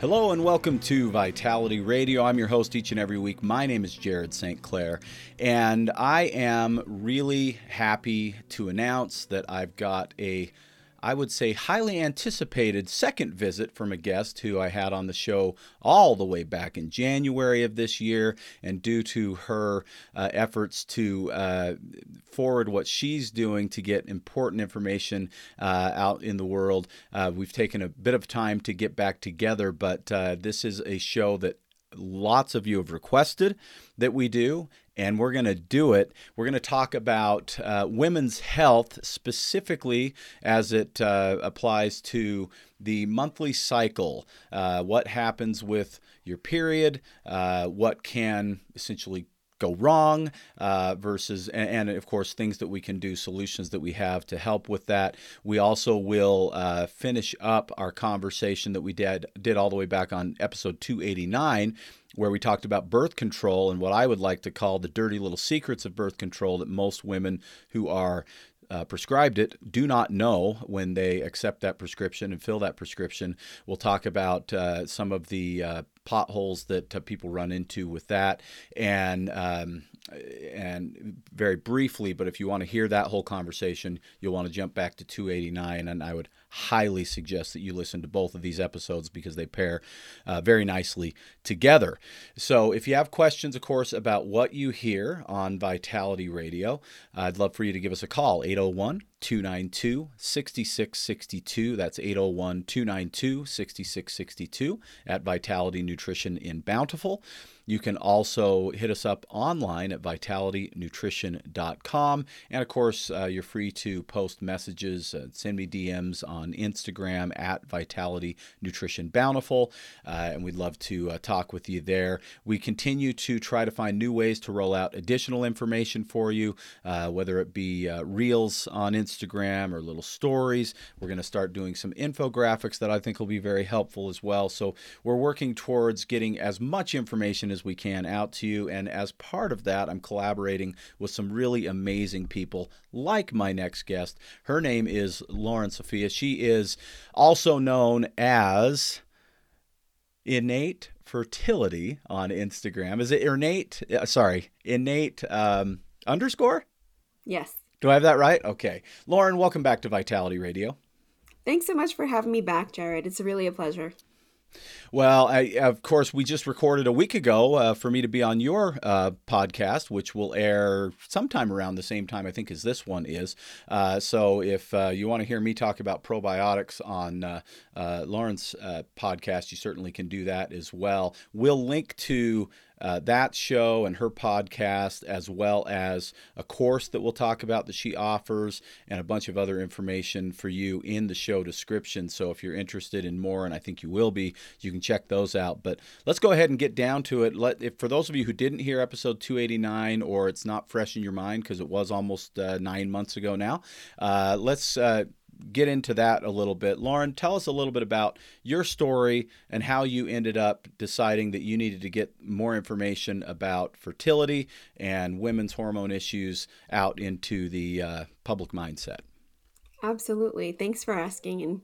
Hello and welcome to Vitality Radio. I'm your host each and every week. My name is Jared St. Clair, and I am really happy to announce that I've got a I would say, highly anticipated second visit from a guest who I had on the show all the way back in January of this year. And due to her uh, efforts to uh, forward what she's doing to get important information uh, out in the world, uh, we've taken a bit of time to get back together. But uh, this is a show that lots of you have requested that we do, and we're going to do it. We're going to talk about uh, women's health specifically as it uh, applies to the monthly cycle. Uh, what happens with your period? Uh, what can essentially go wrong uh, versus and, and, of course things that we can do solutions that we have to help with that we also will uh, finish up our conversation that we did did all the way back on episode 289 where we talked about birth control and what I would like to call the dirty little secrets of birth control that most women who are uh, prescribed it do not know when they accept that prescription and fill that prescription. We'll talk about uh, some of the uh, potholes that uh, people run into with that, and um, and very briefly. But if you want to hear that whole conversation, you'll want to jump back to 289, and I would highly suggest that you listen to both of these episodes because they pair uh, very nicely together. So, if you have questions, of course, about what you hear on Vitality Radio, I'd love for you to give us a call 801 292 6662. That's 801 292 6662 at Vitality Nutrition in Bountiful. You can also hit us up online at vitalitynutrition.com. And of course, uh, you're free to post messages, uh, send me DMs on Instagram at Vitality Nutrition Bountiful. Uh, and we'd love to uh, talk with you there. We continue to try to find new ways to roll out additional information for you, uh, whether it be uh, reels on Instagram or little stories. We're going to start doing some infographics that I think will be very helpful as well. So we're working towards getting as much information as we can out to you. And as part of that, I'm collaborating with some really amazing people like my next guest. Her name is Loren Sofia. She is also known as Innate Fertility on Instagram. Is it innate? Uh, sorry, innate um, underscore? Yes. Do I have that right? Okay. Loren, welcome back to Vitality Radio. Thanks so much for having me back, Jared. It's really a pleasure. Well, I, of course, we just recorded a week ago uh, for me to be on your uh, podcast, which will air sometime around the same time, I think, as this one is. Uh, so if uh, you want to hear me talk about probiotics on uh, uh, Loren's podcast, you certainly can do that as well. We'll link to uh, that show and her podcast, as well as a course that we'll talk about that she offers, and a bunch of other information for you in the show description. So if you're interested in more, and I think you will be, you can check those out. But let's go ahead and get down to it. Let if for those of you who didn't hear episode 289 or it's not fresh in your mind because it was almost uh, nine months ago now, uh, let's uh, get into that a little bit. Loren, tell us a little bit about your story and how you ended up deciding that you needed to get more information about fertility and women's hormone issues out into the uh, public mindset. Absolutely. Thanks for asking and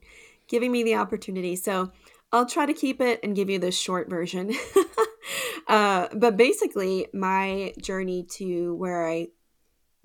giving me the opportunity. So, I'll try to keep it and give you the short version. uh, but basically, my journey to where I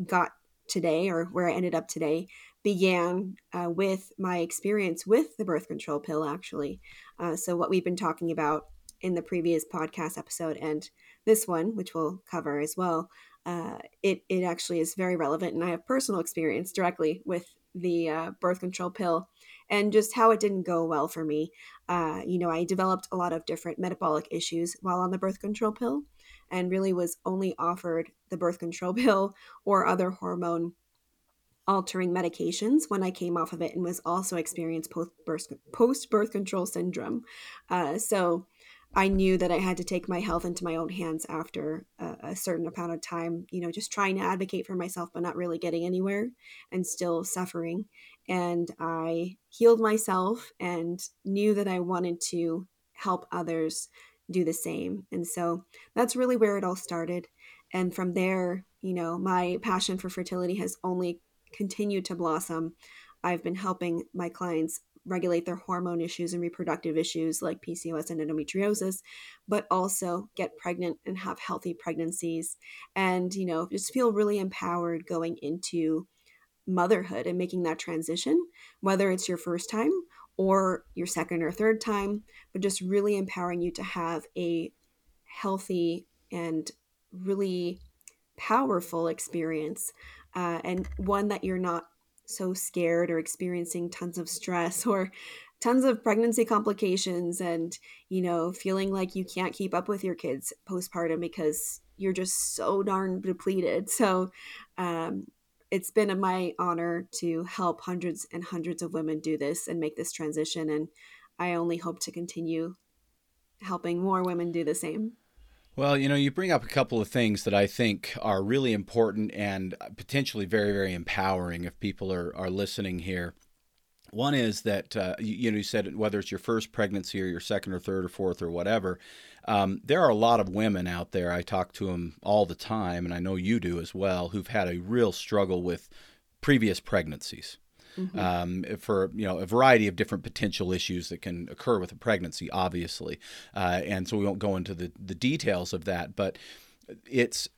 got today or where I ended up today began uh, with my experience with the birth control pill, actually. Uh, so, what we've been talking about in the previous podcast episode and this one, which we'll cover as well, uh, it, it actually is very relevant. And I have personal experience directly with the uh, birth control pill and just how it didn't go well for me. Uh, you know, I developed a lot of different metabolic issues while on the birth control pill and really was only offered the birth control pill or other hormone altering medications when I came off of it and was also experienced post birth control syndrome. Uh, so I knew that I had to take my health into my own hands after a, a, certain amount of time, you know, just trying to advocate for myself, but not really getting anywhere and still suffering. And I healed myself and knew that I wanted to help others do the same. And so that's really where it all started. And from there, you know, my passion for fertility has only continued to blossom. I've been helping my clients regulate their hormone issues and reproductive issues like PCOS and endometriosis, but also get pregnant and have healthy pregnancies and, you know, just feel really empowered going into motherhood and making that transition, whether it's your first time or your second or third time, but just really empowering you to have a healthy and really powerful experience uh, and one that you're not so scared or experiencing tons of stress or tons of pregnancy complications and you know feeling like you can't keep up with your kids postpartum because you're just so darn depleted. So um, it's been my honor to help hundreds and hundreds of women do this and make this transition and i only hope to continue helping more women do the same well, you know, you bring up a couple of things that I think are really important and potentially very, very empowering if people are, are listening here. One is that, uh, you, you, know, you said whether it's your first pregnancy or your second or third or fourth or whatever, um, there are a lot of women out there. I talk to them all the time, and I know you do as well, who've had a real struggle with previous pregnancies mm-hmm. um, for you know a variety of different potential issues that can occur with a pregnancy, obviously, uh, and so we won't go into the the details of that, but it's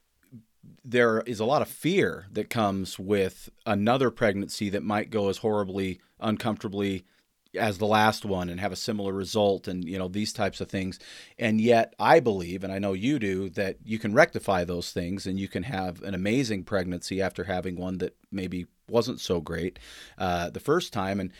there is a lot of fear that comes with another pregnancy that might go as horribly uncomfortably as the last one and have a similar result and you know these types of things and yet i believe and i know you do that you can rectify those things and you can have an amazing pregnancy after having one that maybe wasn't so great uh, the first time and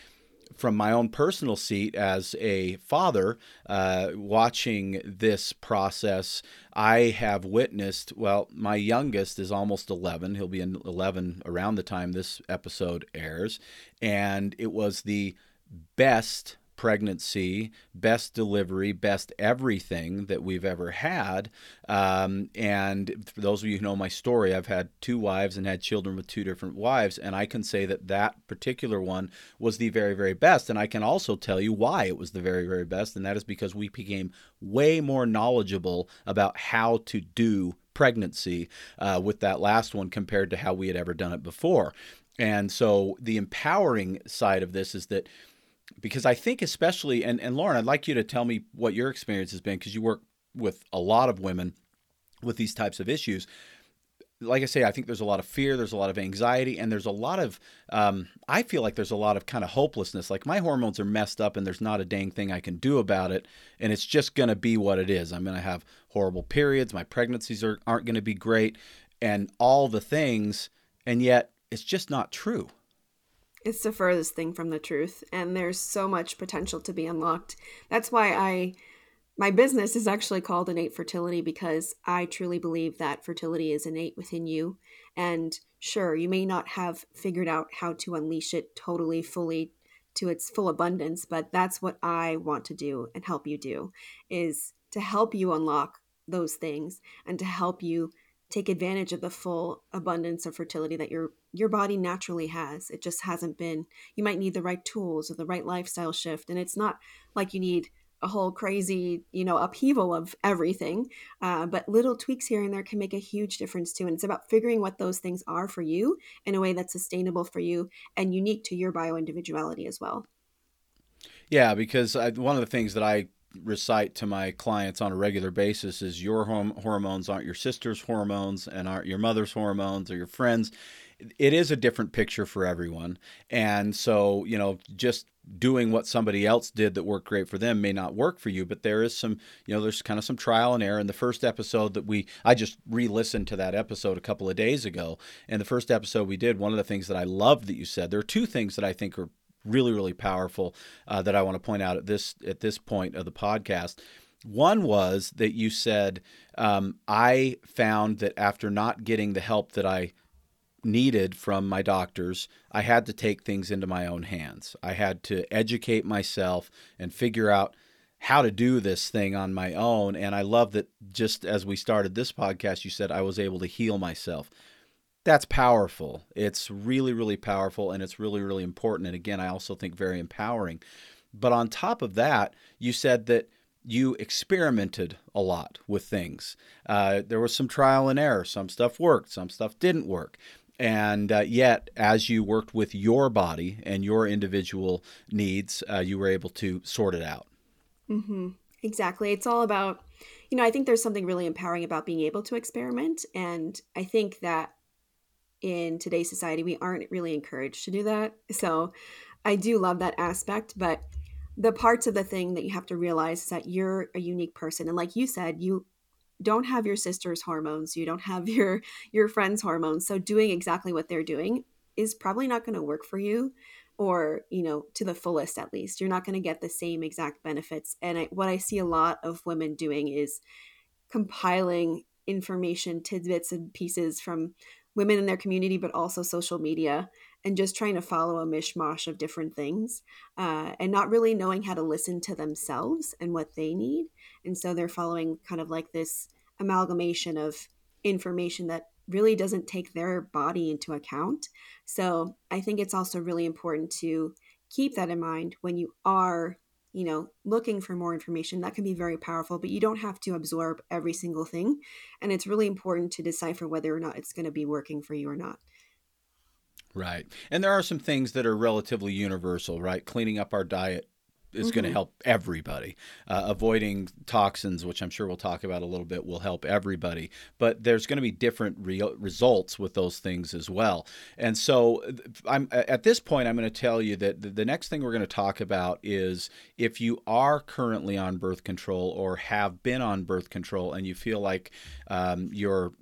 from my own personal seat as a father, uh, watching this process, I have witnessed. Well, my youngest is almost 11. He'll be in 11 around the time this episode airs. And it was the best pregnancy, best delivery, best everything that we've ever had. Um, and for those of you who know my story, I've had two wives and had children with two different wives, and I can say that that particular one was the very, very best. And I can also tell you why it was the very, very best, and that is because we became way more knowledgeable about how to do pregnancy uh, with that last one compared to how we had ever done it before. And so the empowering side of this is that because I think especially and and Loren, I'd like you to tell me what your experience has been because you work with a lot of women with these types of issues. Like I say, I think there's a lot of fear, there's a lot of anxiety, and there's a lot of, um, I feel like there's a lot of kind of hopelessness. Like my hormones are messed up and there's not a dang thing I can do about it. And it's just going to be what it is. I'm going to have horrible periods. My pregnancies are, aren't going to be great and all the things. And yet it's just not true. It's the furthest thing from the truth, and there's so much potential to be unlocked. That's why I my business is actually called innate fertility because I truly believe that fertility is innate within you. And sure, you may not have figured out how to unleash it totally, fully to its full abundance, but that's what I want to do and help you do is to help you unlock those things and to help you take advantage of the full abundance of fertility that your your body naturally has it just hasn't been you might need the right tools or the right lifestyle shift and it's not like you need a whole crazy you know upheaval of everything uh, but little tweaks here and there can make a huge difference too and it's about figuring what those things are for you in a way that's sustainable for you and unique to your bio individuality as well yeah because I, one of the things that i recite to my clients on a regular basis is your hormones aren't your sister's hormones and aren't your mother's hormones or your friends. It is a different picture for everyone. And so, you know, just doing what somebody else did that worked great for them may not work for you, but there is some, you know, there's kind of some trial and error. In the first episode that we, I just re listened to that episode a couple of days ago. And the first episode we did, one of the things that I loved that you said, there are two things that I think are really really powerful uh, that I want to point out at this at this point of the podcast. One was that you said um, I found that after not getting the help that I needed from my doctors, I had to take things into my own hands. I had to educate myself and figure out how to do this thing on my own. And I love that just as we started this podcast, you said I was able to heal myself. That's powerful. It's really, really powerful and it's really, really important. And again, I also think very empowering. But on top of that, you said that you experimented a lot with things. Uh, there was some trial and error. Some stuff worked, some stuff didn't work. And uh, yet, as you worked with your body and your individual needs, uh, you were able to sort it out. Mm-hmm. Exactly. It's all about, you know, I think there's something really empowering about being able to experiment. And I think that in today's society, we aren't really encouraged to do that. So I do love that aspect. But the parts of the thing that you have to realize is that you're a unique person. And like you said, you don't have your sister's hormones you don't have your your friend's hormones so doing exactly what they're doing is probably not going to work for you or you know to the fullest at least. You're not going to get the same exact benefits and I, what i see a lot of women doing is compiling information tidbits and pieces from women in their community but also social media and just trying to follow a mishmash of different things uh, and not really knowing how to listen to themselves and what they need and so they're following kind of like this amalgamation of information that really doesn't take their body into account. So I think it's also really important to keep that in mind when you are, you know, looking for more information. That can be very powerful, but you don't have to absorb every single thing. And it's really important to decipher whether or not it's going to be working for you or not. Right. And there are some things that are relatively universal, right? Cleaning up our diet is mm-hmm. going to help everybody. Uh, avoiding toxins, which I'm sure we'll talk about a little bit, will help everybody. But there's going to be different re- results with those things as well. And so, I'm at this point, I'm going to tell you that the next thing we're going to talk about is if you are currently on birth control or have been on birth control, and you feel like um, you're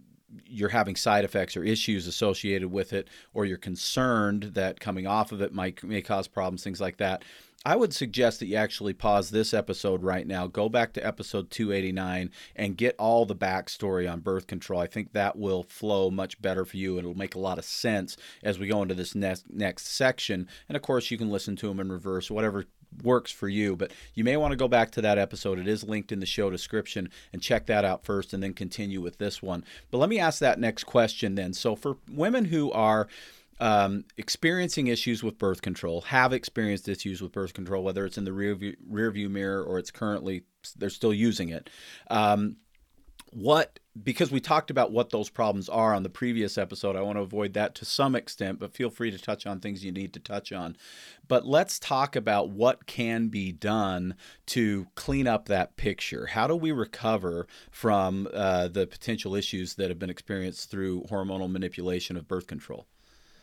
you're having side effects or issues associated with it, or you're concerned that coming off of it might may cause problems, things like that I would suggest that you actually pause this episode right now, go back to episode 289, and get all the backstory on birth control. I think that will flow much better for you, and it'll make a lot of sense as we go into this next next section. And of course, you can listen to them in reverse, whatever works for you. But you may want to go back to that episode. It is linked in the show description and check that out first, and then continue with this one. But let me ask that next question then. So for women who are um, experiencing issues with birth control, have experienced issues with birth control, whether it's in the rear view, rear view mirror or it's currently they're still using it. Um, what because we talked about what those problems are on the previous episode i want to avoid that to some extent but feel free to touch on things you need to touch on. But let's talk about what can be done to clean up that picture. How do we recover from uh, the potential issues that have been experienced through hormonal manipulation of birth control?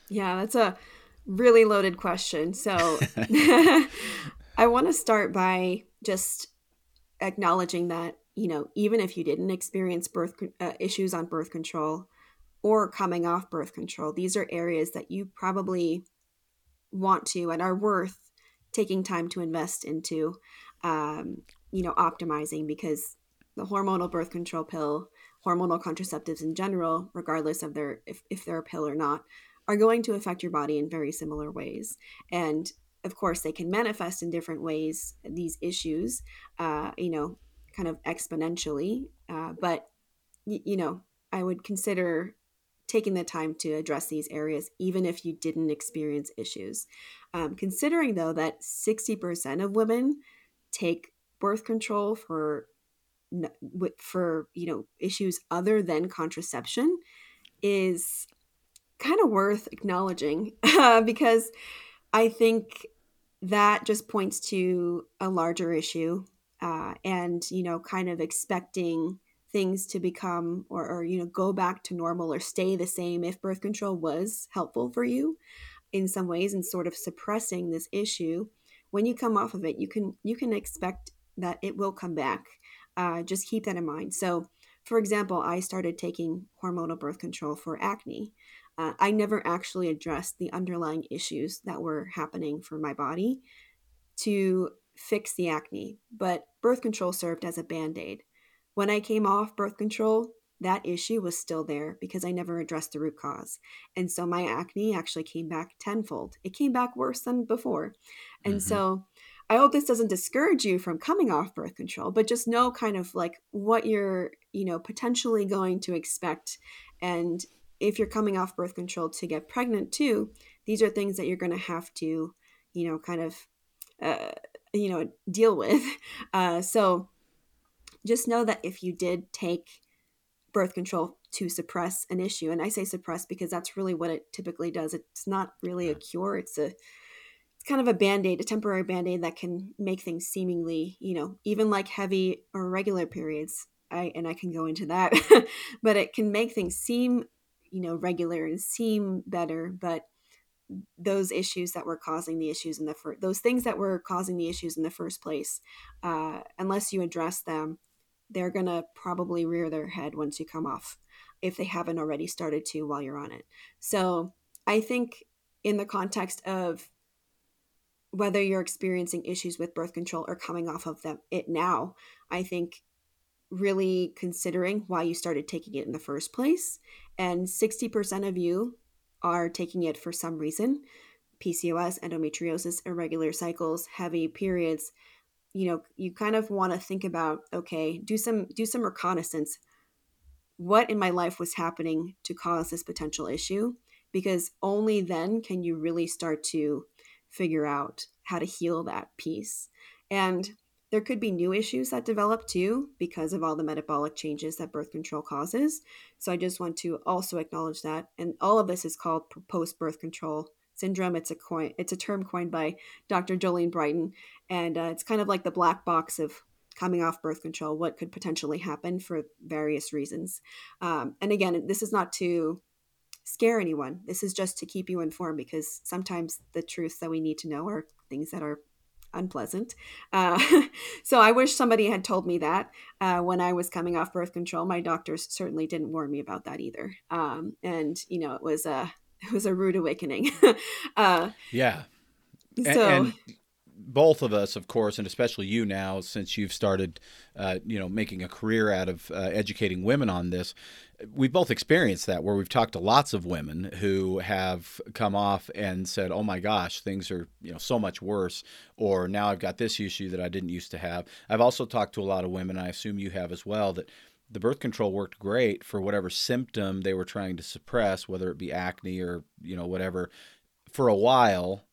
Yeah, that's a really loaded question. So I want to start by just acknowledging that, you know, even if you didn't experience birth uh, issues on birth control or coming off birth control, these are areas that you probably want to and are worth taking time to invest into, um, you know, optimizing because the hormonal birth control pill, hormonal contraceptives in general, regardless of their if, if they're a pill or not, are going to affect your body in very similar ways. And of course, they can manifest in different ways, these issues, uh, you know, kind of exponentially. Uh, but, y- you know, I would consider taking the time to address these areas, even if you didn't experience issues. Um, considering, though, that 60% of women take birth control for for you know issues other than contraception is kind of worth acknowledging uh, because I think that just points to a larger issue uh, and, you know, kind of expecting things to become or, or, you know, go back to normal or stay the same if birth control was helpful for you in some ways and sort of suppressing this issue when you come off of it you can you can expect that it will come back. Uh, just keep that in mind. So for example i started taking hormonal birth control for acne. Uh, I never actually addressed the underlying issues that were happening for my body to fix the acne, but birth control served as a band aid. When I came off birth control, that issue was still there because I never addressed the root cause. And so my acne actually came back tenfold. It came back worse than before. And mm-hmm. so I hope this doesn't discourage you from coming off birth control, but just know kind of like what you're, you know, potentially going to expect. And if you're coming off birth control to get pregnant too, these are things that you're going to have to, you know, kind of, uh, you know, deal with. Uh, so just know that if you did take birth control to suppress an issue, and I say suppress because that's really what it typically does. It's not really a cure. It's a it's kind of a band-aid a temporary band-aid that can make things seemingly you know even like heavy or regular periods i and i can go into that but it can make things seem you know regular and seem better but those issues that were causing the issues in the first those things that were causing the issues in the first place uh, unless you address them they're gonna probably rear their head once you come off if they haven't already started to while you're on it. So i think in the context of whether you're experiencing issues with birth control or coming off of them it now i think really considering why you started taking it in the first place and 60% of you are taking it for some reason. Pcos endometriosis irregular cycles heavy periods. You know you kind of want to think about okay do some do some reconnaissance. What in my life was happening to cause this potential issue? Because only then can you really start to figure out how to heal that piece. And there could be new issues that develop too because of all the metabolic changes that birth control causes. So I just want to also acknowledge that. And all of this is called post birth control syndrome. It's a coin. It's a term coined by Dr. Jolene Brighten, and uh, it's kind of like the black box of coming off birth control. What could potentially happen for various reasons. Um, and again, this is not to scare anyone. This is just to keep you informed because sometimes the truths that we need to know are things that are unpleasant. Uh, so I wish somebody had told me that uh, when I was coming off birth control. My doctors certainly didn't warn me about that either. Um, and you know, it was a it was a rude awakening. uh, yeah. So. And, and both of us, of course, and especially you now, since you've started, uh, you know, making a career out of uh, educating women on this, we've both experienced that where we've talked to lots of women who have come off and said, "Oh my gosh, things are you know so much worse," or now I've got this issue that I didn't used to have. I've also talked to a lot of women, I assume you have as well, that the birth control worked great for whatever symptom they were trying to suppress, whether it be acne or you know whatever, for a while,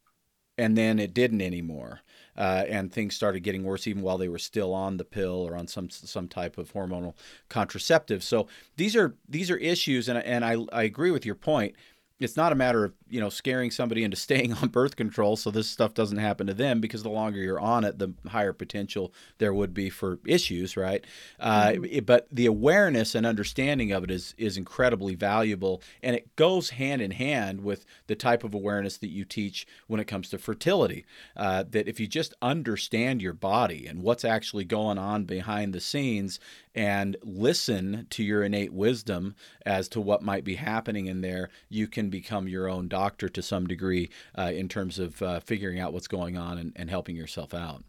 and then it didn't anymore uh, and things started getting worse even while they were still on the pill or on some some type of hormonal contraceptive. So these are these are issues, and and I I agree with your point it's not a matter of you know scaring somebody into staying on birth control so this stuff doesn't happen to them because the longer you're on it the higher potential there would be for issues right uh, mm-hmm. but the awareness and understanding of it is is incredibly valuable and it goes hand in hand with the type of awareness that you teach when it comes to fertility uh, that if you just understand your body and what's actually going on behind the scenes and listen to your innate wisdom as to what might be happening in there, you can become your own doctor to some degree uh, in terms of uh, figuring out what's going on and, and helping yourself out.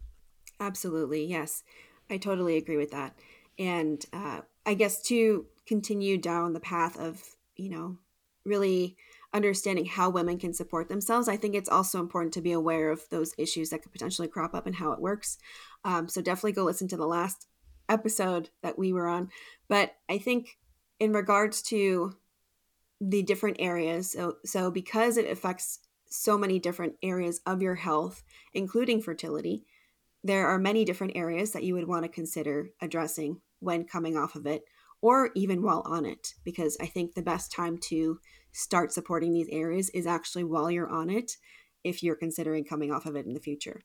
Absolutely. Yes. I totally agree with that. And uh, I guess to continue down the path of, you know, really understanding how women can support themselves, I think it's also important to be aware of those issues that could potentially crop up and how it works. Um, so definitely go listen to the last episode that we were on. But I think in regards to the different areas, so, so because it affects so many different areas of your health, including fertility, there are many different areas that you would want to consider addressing when coming off of it or even while on it because i think the best time to start supporting these areas is actually while you're on it if you're considering coming off of it in the future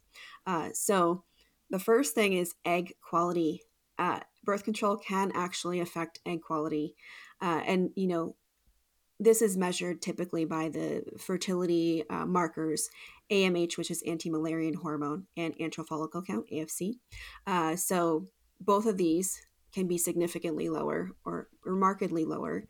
uh, so the first thing is egg quality uh, birth control can actually affect egg quality. Uh, and, you know, this is measured typically by the fertility uh, markers AMH, which is anti Müllerian hormone, and antral follicle count, AFC. Uh, so both of these can be significantly lower or, or markedly lower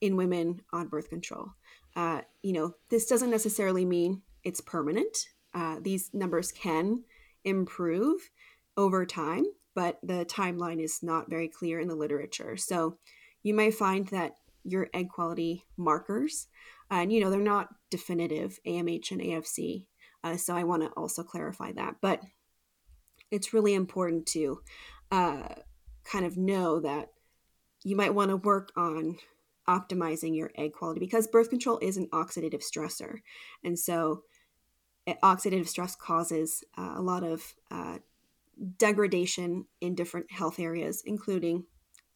in women on birth control. Uh, you know, this doesn't necessarily mean it's permanent. Uh, these numbers can improve over time, but the timeline is not very clear in the literature. So you may find that your egg quality markers, and you know, they're not definitive AMH and AFC. Uh, so I want to also clarify that. But it's really important to uh, kind of know that you might want to work on optimizing your egg quality because birth control is an oxidative stressor. And so eh, oxidative stress causes uh, a lot of uh, degradation in different health areas, including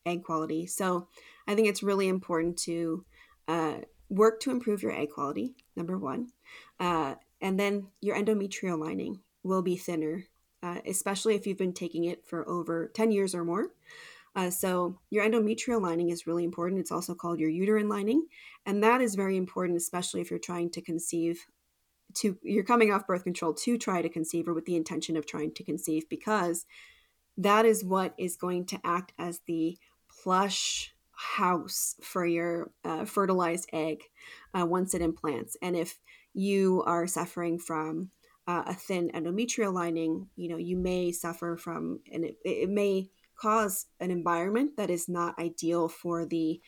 egg quality. So I think it's really important to uh, work to improve your egg quality, number one. Uh, and then your endometrial lining will be thinner, uh, especially if you've been taking it for over 10 years or more. Uh, so, your endometrial lining is really important. It's also called your uterine lining. And that is very important, especially if you're trying to conceive. To you're coming off birth control to try to conceive or with the intention of trying to conceive because that is what is going to act as the plush house for your uh, fertilized egg uh, once it implants. And if you are suffering from uh, a thin endometrial lining, you know, you may suffer from, and it, it may cause an environment that is not ideal for the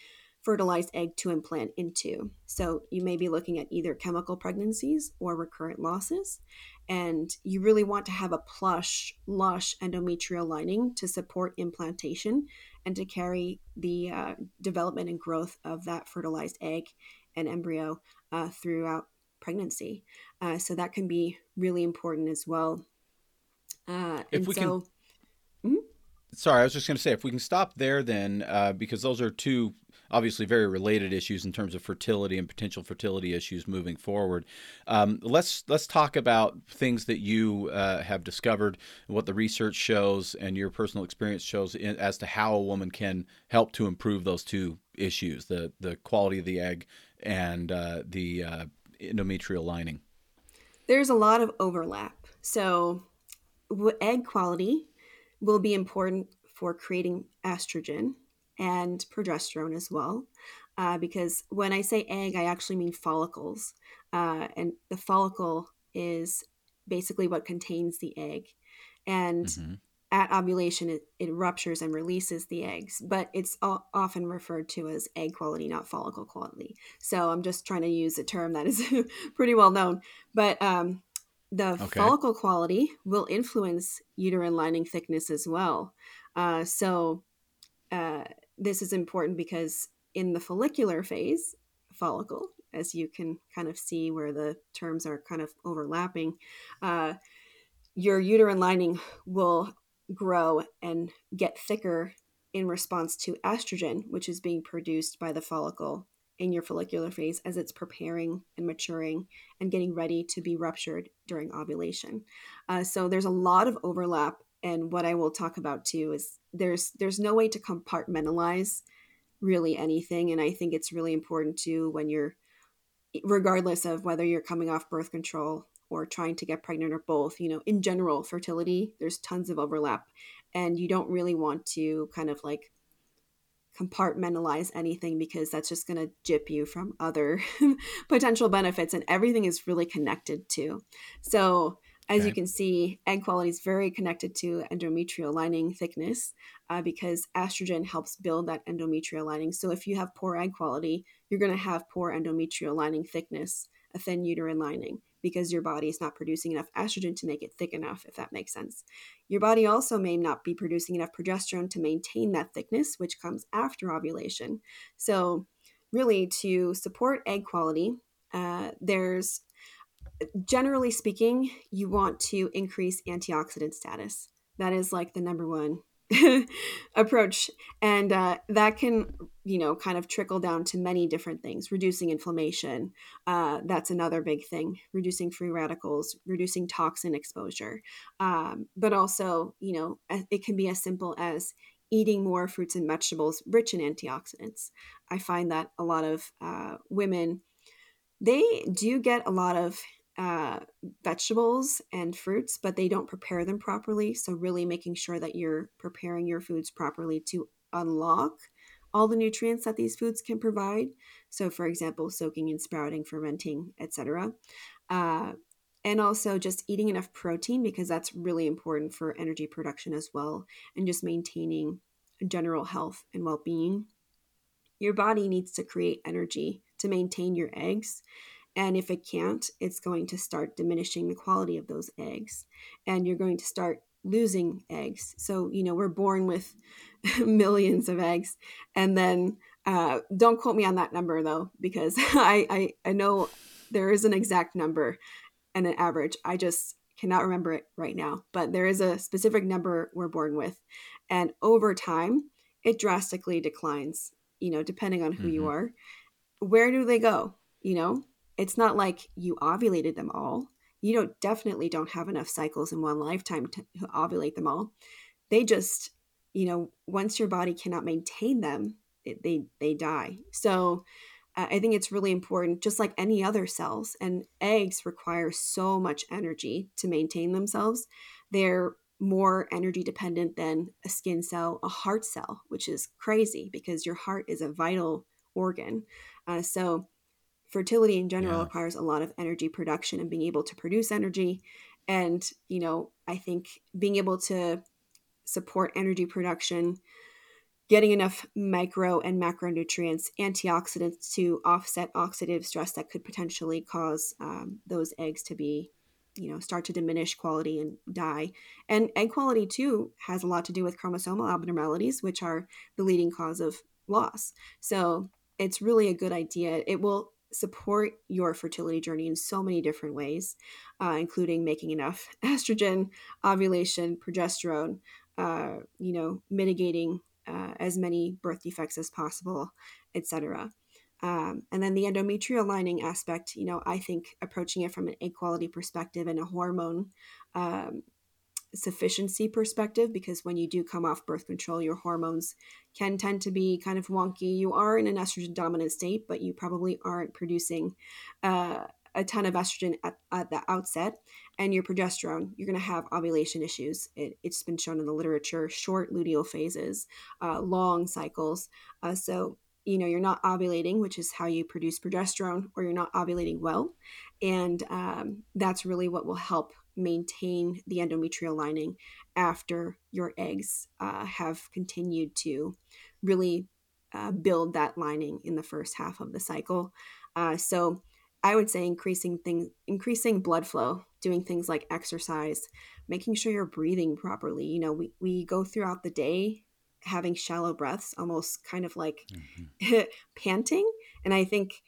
fertilized egg to implant into. So you may be looking at either chemical pregnancies or recurrent losses. And you really want to have a plush, lush endometrial lining to support implantation and to carry the uh, development and growth of that fertilized egg and embryo uh, throughout pregnancy. Uh, so that can be really important as well. Uh, if we so, can, mm-hmm. sorry, I was just going to say if we can stop there, then uh, because those are two obviously very related issues in terms of fertility and potential fertility issues moving forward. Um, let's let's talk about things that you uh, have discovered, what the research shows, and your personal experience shows in, as to how a woman can help to improve those two issues: the the quality of the egg and uh, the uh, endometrial lining. There's a lot of overlap. So, egg quality will be important for creating estrogen and progesterone as well. Uh, because when I say egg, I actually mean follicles. Uh, and the follicle is basically what contains the egg. And mm-hmm. at ovulation, it, it, ruptures and releases the eggs, but it's often referred to as egg quality, not follicle quality. So I'm just trying to use a term that is pretty well known. But um, the okay. follicle quality will influence uterine lining thickness as well. Uh, so, uh, this is important because in the follicular phase, follicle, as you can kind of see where the terms are kind of overlapping, uh, your uterine lining will grow and get thicker in response to estrogen, which is being produced by the follicle in your follicular phase as it's preparing and maturing and getting ready to be ruptured during ovulation. Uh, so there's a lot of overlap and what I will talk about too is there's there's no way to compartmentalize really anything and I think it's really important to when you're regardless of whether you're coming off birth control or trying to get pregnant or both, you know, in general fertility, there's tons of overlap and you don't really want to kind of like compartmentalize anything because that's just going to jip you from other potential benefits and everything is really connected too. So as okay. you can see, egg quality is very connected to endometrial lining thickness uh, because estrogen helps build that endometrial lining. So if you have poor egg quality, you're going to have poor endometrial lining thickness, a thin uterine lining, because your body is not producing enough estrogen to make it thick enough, if that makes sense. Your body also may not be producing enough progesterone to maintain that thickness, which comes after ovulation. So, really, to support egg quality, uh, there's generally speaking, you want to increase antioxidant status. That is like the number one approach. And uh, that can, you know, kind of trickle down to many different things. Reducing inflammation, uh, that's another big thing. Reducing free radicals, reducing toxin exposure. Um, but also, you know, it can be as simple as eating more fruits and vegetables rich in antioxidants. I find that a lot of uh, women they do get a lot of uh, vegetables and fruits, but they don't prepare them properly. So, really making sure that you're preparing your foods properly to unlock all the nutrients that these foods can provide. So, for example, soaking and sprouting, fermenting, etc. Uh, and also just eating enough protein because that's really important for energy production as well, and just maintaining general health and well being. your body needs to create energy to maintain your eggs. And if it can't, it's going to start diminishing the quality of those eggs. And you're going to start losing eggs. So, you know, we're born with millions of eggs. And then, uh, don't quote me on that number though, because I, I, I know there is an exact number and an average. I just cannot remember it right now, but there is a specific number we're born with. And over time, it drastically declines, you know, depending on who mm-hmm. you are. Where do they go? You know, it's not like you ovulated them all. You don't definitely don't have enough cycles in one lifetime to ovulate them all. They just, you know, once your body cannot maintain them, it, they they die. So uh, I think it's really important, just like any other cells. And eggs require so much energy to maintain themselves. They're more energy dependent than a skin cell, a heart cell, which is crazy because your heart is a vital organ. Uh, so, fertility in general yeah. requires a lot of energy production and being able to produce energy. And, you know, I think being able to support energy production getting enough micro and macronutrients, antioxidants to offset oxidative stress that could potentially cause um, those eggs to be, you know, start to diminish quality and die. And egg quality too has a lot to do with chromosomal abnormalities, which are the leading cause of loss. So it's really a good idea. It will support your fertility journey in so many different ways, uh, including making enough estrogen, ovulation, progesterone, uh, you know, mitigating uh, as many birth defects as possible, etc. Um, and then the endometrial lining aspect, you know, I think approaching it from an egg quality perspective and a hormone um, sufficiency perspective, because when you do come off birth control, your hormones can tend to be kind of wonky. You are in an estrogen dominant state, but you probably aren't producing uh, a ton of estrogen at, at the outset and your progesterone, you're going to have ovulation issues. It, has been shown in the literature short luteal phases, uh, long cycles. Uh, so, you know, you're not ovulating, which is how you produce progesterone, or you're not ovulating well. And um, that's really what will help maintain the endometrial lining after your eggs uh, have continued to really uh, build that lining in the first half of the cycle. Uh, so, I would say increasing things, increasing blood flow, doing things like exercise, making sure you're breathing properly. You know, we, we go throughout the day having shallow breaths, almost kind of like mm-hmm. panting. And I think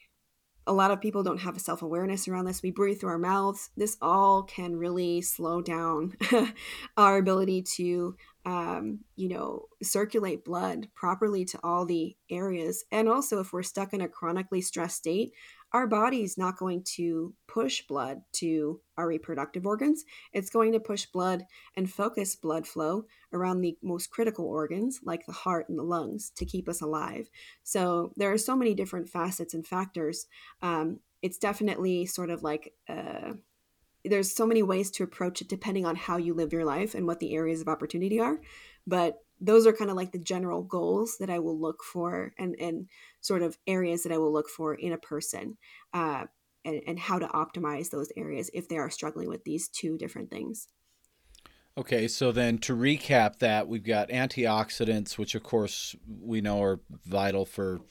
a lot of people don't have a self awareness around this. We breathe through our mouths. This all can really slow down our ability to, um, you know, circulate blood properly to all the areas. And also, if we're stuck in a chronically stressed state, our body's not going to push blood to our reproductive organs. It's going to push blood and focus blood flow around the most critical organs, like the heart and the lungs, to keep us alive. So there are so many different facets and factors. Um, it's definitely sort of like, uh, there's so many ways to approach it depending on how you live your life and what the areas of opportunity are. But those are kind of like the general goals that I will look for and, and sort of areas that I will look for in a person uh, and, and how to optimize those areas if they are struggling with these two different things. Okay, so then to recap that, we've got antioxidants, which of course we know are vital for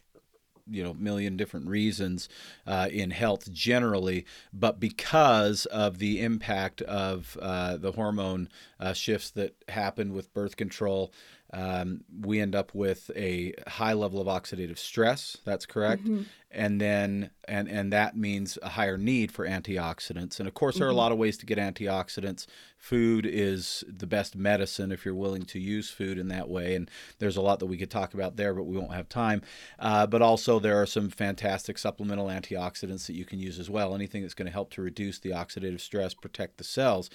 you know million different reasons uh, in health generally, but because of the impact of uh, the hormone uh, shifts that happened with birth control, um, we end up with a high level of oxidative stress. That's correct. Mm-hmm. And then, and, and that means a higher need for antioxidants. And of course, there are a mm-hmm. lot of ways to get antioxidants. Food is the best medicine if you're willing to use food in that way. And there's a lot that we could talk about there, but we won't have time. Uh, but also, there are some fantastic supplemental antioxidants that you can use as well. Anything that's going to help to reduce the oxidative stress, protect the cells.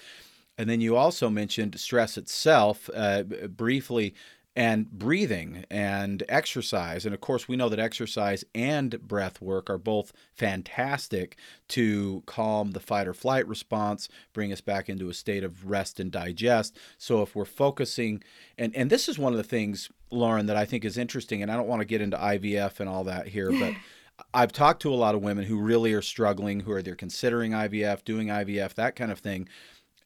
And then you also mentioned stress itself uh, briefly and breathing and exercise. And of course, we know that exercise and breath work are both fantastic to calm the fight or flight response, bring us back into a state of rest and digest. So if we're focusing, and, and this is one of the things, Loren, that I think is interesting, and I don't want to get into IVF and all that here, but I've talked to a lot of women who really are struggling, who are they're considering IVF, doing IVF, that kind of thing.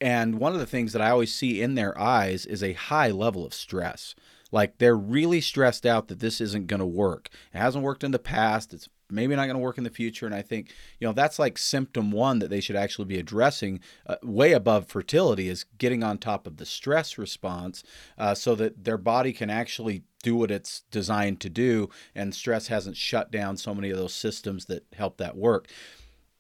And one of the things that I always see in their eyes is a high level of stress. Like they're really stressed out that this isn't going to work. It hasn't worked in the past. It's maybe not going to work in the future. And I think, you know, that's like symptom one that they should actually be addressing uh, way above fertility is getting on top of the stress response uh, so that their body can actually do what it's designed to do. And stress hasn't shut down so many of those systems that help that work.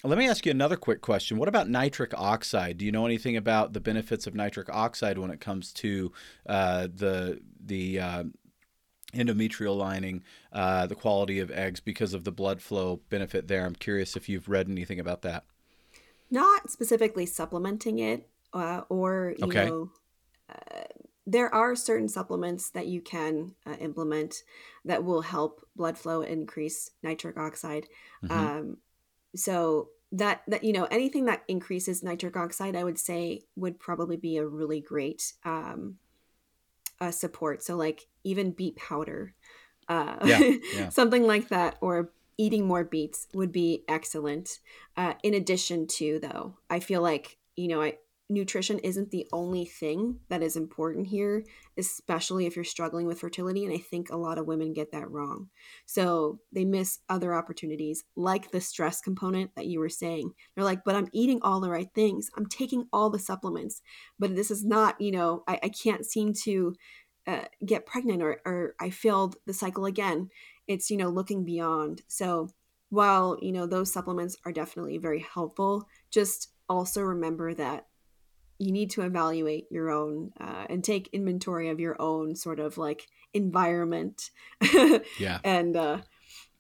Let me ask you another quick question. What about nitric oxide? Do you know anything about the benefits of nitric oxide when it comes to uh, the the uh, endometrial lining, uh, the quality of eggs because of the blood flow benefit there. I'm curious if you've read anything about that. Not specifically supplementing it, uh, or you okay. know, uh, there are certain supplements that you can uh, implement that will help blood flow increase nitric oxide. Mm-hmm. Um, so that that you know anything that increases nitric oxide, I would say would probably be a really great um, uh, support. So like even beet powder, uh, yeah, yeah. something like that, or eating more beets would be excellent. Uh, in addition to though, I feel like you know I nutrition isn't the only thing that is important here, especially if you're struggling with fertility. And I think a lot of women get that wrong. So they miss other opportunities, like the stress component that you were saying. They're like, but I'm eating all the right things, I'm taking all the supplements, but this is not, you know, I, I can't seem to. Uh, get pregnant or, or I failed the cycle again. It's, you know, looking beyond. So while, you know, those supplements are definitely very helpful, just also remember that you need to evaluate your own uh, and take inventory of your own sort of like environment. Yeah. And uh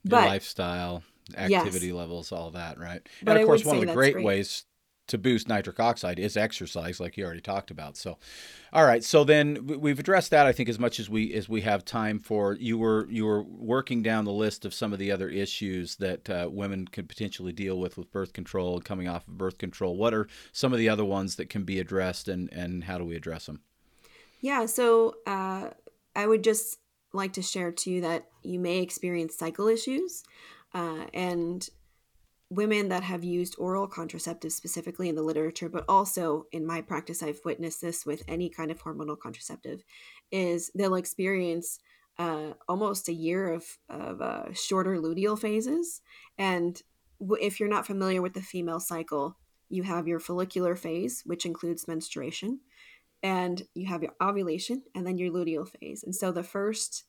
but, lifestyle activity yes. levels all that right? But and of I course one of the great, great, ways to boost nitric oxide is exercise like you already talked about. So all right. So then we've addressed that i think as much as we as we have time for. You were you were working down the list of some of the other issues that uh, women could potentially deal with with birth control coming off of birth control. What are some of the other ones that can be addressed and and how do we address them yeah. So uh, i would just like to share too that you may experience cycle issues uh, and women that have used oral contraceptives specifically in the literature, but also in my practice, I've witnessed this with any kind of hormonal contraceptive, is they'll experience uh, almost a year of, of uh, shorter luteal phases. And if you're not familiar with the female cycle, you have your follicular phase, which includes menstruation, and you have your ovulation, and then your luteal phase. And so the first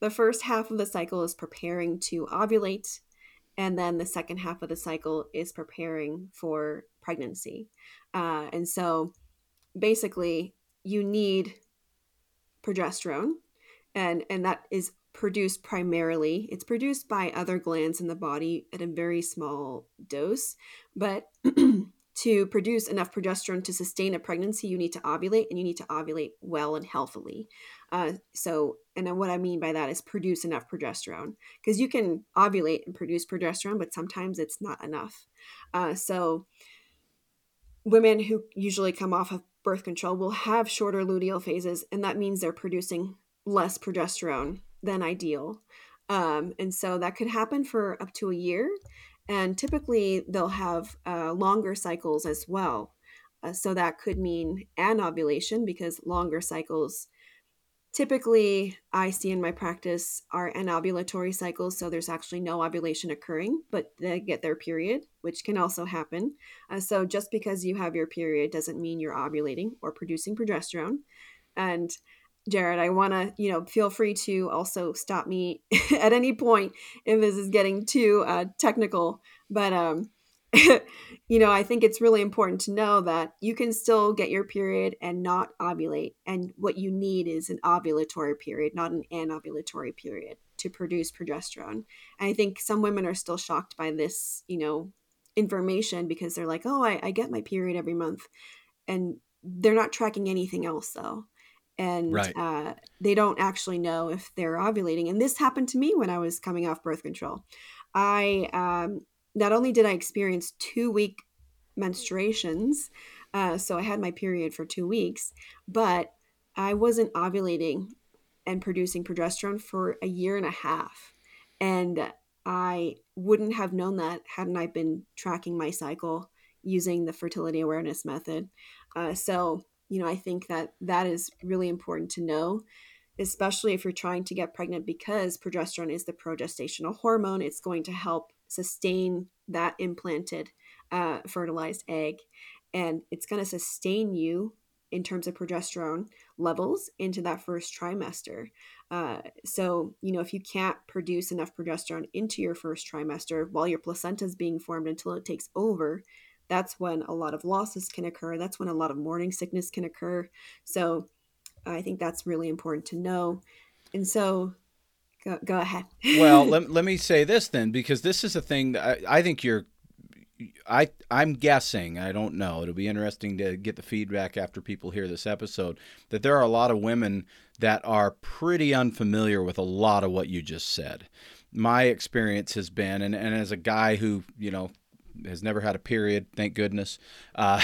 the first half of the cycle is preparing to ovulate and then the second half of the cycle is preparing for pregnancy uh, and so basically you need progesterone and and that is produced primarily it's produced by other glands in the body at a very small dose but to produce enough progesterone to sustain a pregnancy, you need to ovulate and you need to ovulate well and healthily. Uh, so, and what I mean by that is produce enough progesterone because you can ovulate and produce progesterone, but sometimes it's not enough. Uh, so, women who usually come off of birth control will have shorter luteal phases, and that means they're producing less progesterone than ideal. Um, and so that could happen for up to a year and typically they'll have uh, longer cycles as well. Uh, so that could mean anovulation because longer cycles typically I see in my practice are anovulatory cycles. So there's actually no ovulation occurring, but they get their period, which can also happen. Uh, so just because you have your period doesn't mean you're ovulating or producing progesterone. And Jared, I want to, you know, feel free to also stop me at any point if this is getting too uh, technical. But, um, you know, I think it's really important to know that you can still get your period and not ovulate. And what you need is an ovulatory period, not an anovulatory period to produce progesterone. And I think some women are still shocked by this, you know, information because they're like, oh, I, I get my period every month. And they're not tracking anything else, though and right. uh, they don't actually know if they're ovulating. And this happened to me when I was coming off birth control. I um, not only did I experience two week menstruations, uh, so I had my period for two weeks, but I wasn't ovulating and producing progesterone for a year and a half. And I wouldn't have known that hadn't I been tracking my cycle using the fertility awareness method. Uh, so you know, I think that that is really important to know. especially if you're trying to get pregnant because progesterone is the progestational hormone. It's going to help sustain that implanted uh, fertilized egg and it's going to sustain you in terms of progesterone levels into that first trimester. Uh, so, you know, if you can't produce enough progesterone into your first trimester while your placenta is being formed until it takes over, that's when a lot of losses can occur. That's when a lot of morning sickness can occur. So, I think that's really important to know. And so, go, go ahead. well, let, let me say this then, because this is a thing that I, I think you're I I'm guessing, I don't know. It'll be interesting to get the feedback after people hear this episode that there are a lot of women that are pretty unfamiliar with a lot of what you just said. My experience has been, and, and as a guy who, you know, has never had a period, thank goodness, uh,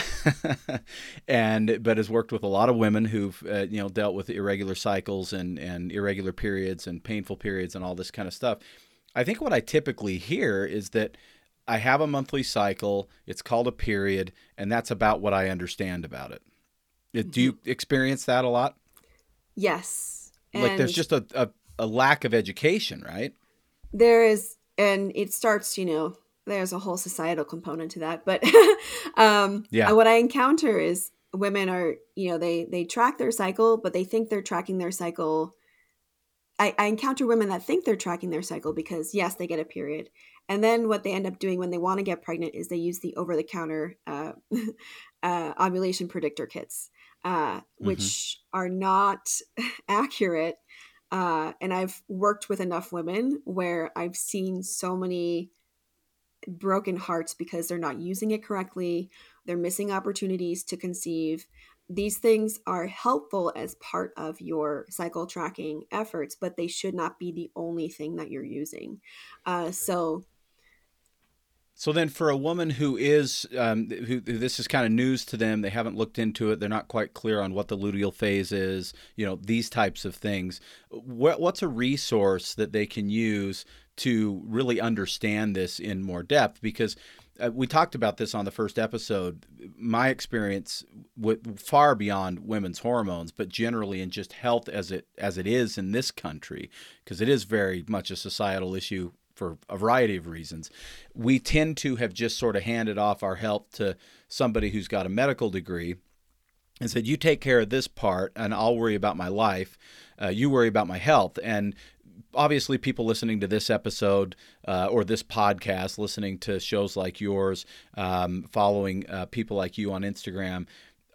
and but has worked with a lot of women who've uh, you know dealt with irregular cycles and and irregular periods and painful periods and all this kind of stuff. I think what I typically hear is that I have a monthly cycle. It's called a period, and that's about what I understand about it. Mm-hmm. Do you mm-hmm. experience that a lot? Yes. Like there's just a, a, a lack of education, right? There is, and it starts, you know, there's a whole societal component to that. But um, yeah, what I encounter is women are, you know, they they track their cycle, but they think they're tracking their cycle. I, I encounter women that think they're tracking their cycle because yes, they get a period, and then what they end up doing when they want to get pregnant is they use the over the counter uh, uh, ovulation predictor kits, uh, which mm-hmm. are not accurate. Uh, and I've worked with enough women where I've seen so many broken hearts because they're not using it correctly. They're missing opportunities to conceive. These things are helpful as part of your cycle tracking efforts, but they should not be the only thing that you're using. Uh, so, so then, for a woman who is um, who, who, this is kind of news to them, they haven't looked into it, they're not quite clear on what the luteal phase is, you know, these types of things. What, what's a resource that they can use to really understand this in more depth? Because uh, we talked about this on the first episode. My experience, with, far beyond women's hormones, but generally in just health as it as it is in this country, because it is very much a societal issue for a variety of reasons. We tend to have just sort of handed off our health to somebody who's got a medical degree and said, You take care of this part, and I'll worry about my life. Uh, you worry about my health. And obviously, people listening to this episode uh, or this podcast, listening to shows like yours, um, following uh, people like you on Instagram,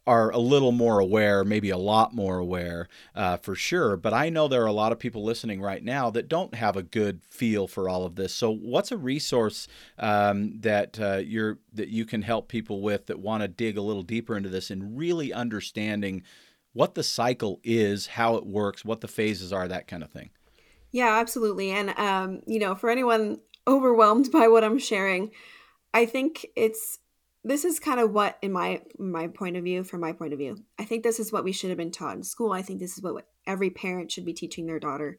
are a little more aware, maybe a lot more aware uh, for sure. But I know there are a lot of people listening right now that don't have a good feel for all of this. So, what's a resource um, that uh, you're that you can help people with that want to dig a little deeper into this and really understanding what the cycle is, how it works, what the phases are, that kind of thing? Yeah, absolutely. And um, you know, for anyone overwhelmed by what I'm sharing, I think it's this is kind of what in my my point of view from my point of view i think this is what we should have been taught in school i think this is what every parent should be teaching their daughter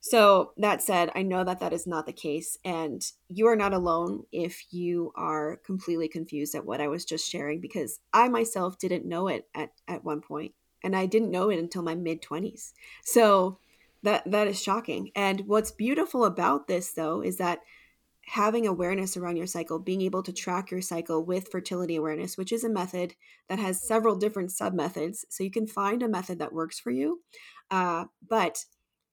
so that said i know that that is not the case and you are not alone if you are completely confused at what i was just sharing because i myself didn't know it at at one point and i didn't know it until my mid 20s so that that is shocking and what's beautiful about this though is that having awareness around your cycle, being able to track your cycle with fertility awareness, which is a method that has several different sub methods. So you can find a method that works for you, uh, but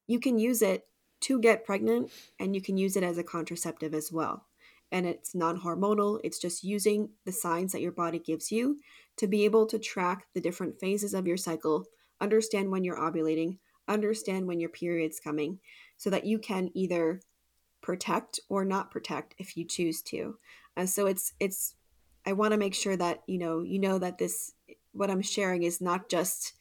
you can use it to get pregnant and you can use it as a contraceptive as well. And it's non hormonal, it's just using the signs that your body gives you to be able to track the different phases of your cycle, understand when you're ovulating, understand when your period's coming, so that you can either protect or not protect if you choose to. Uh, so it's it's I want to make sure that you know you know that this what I'm sharing is not just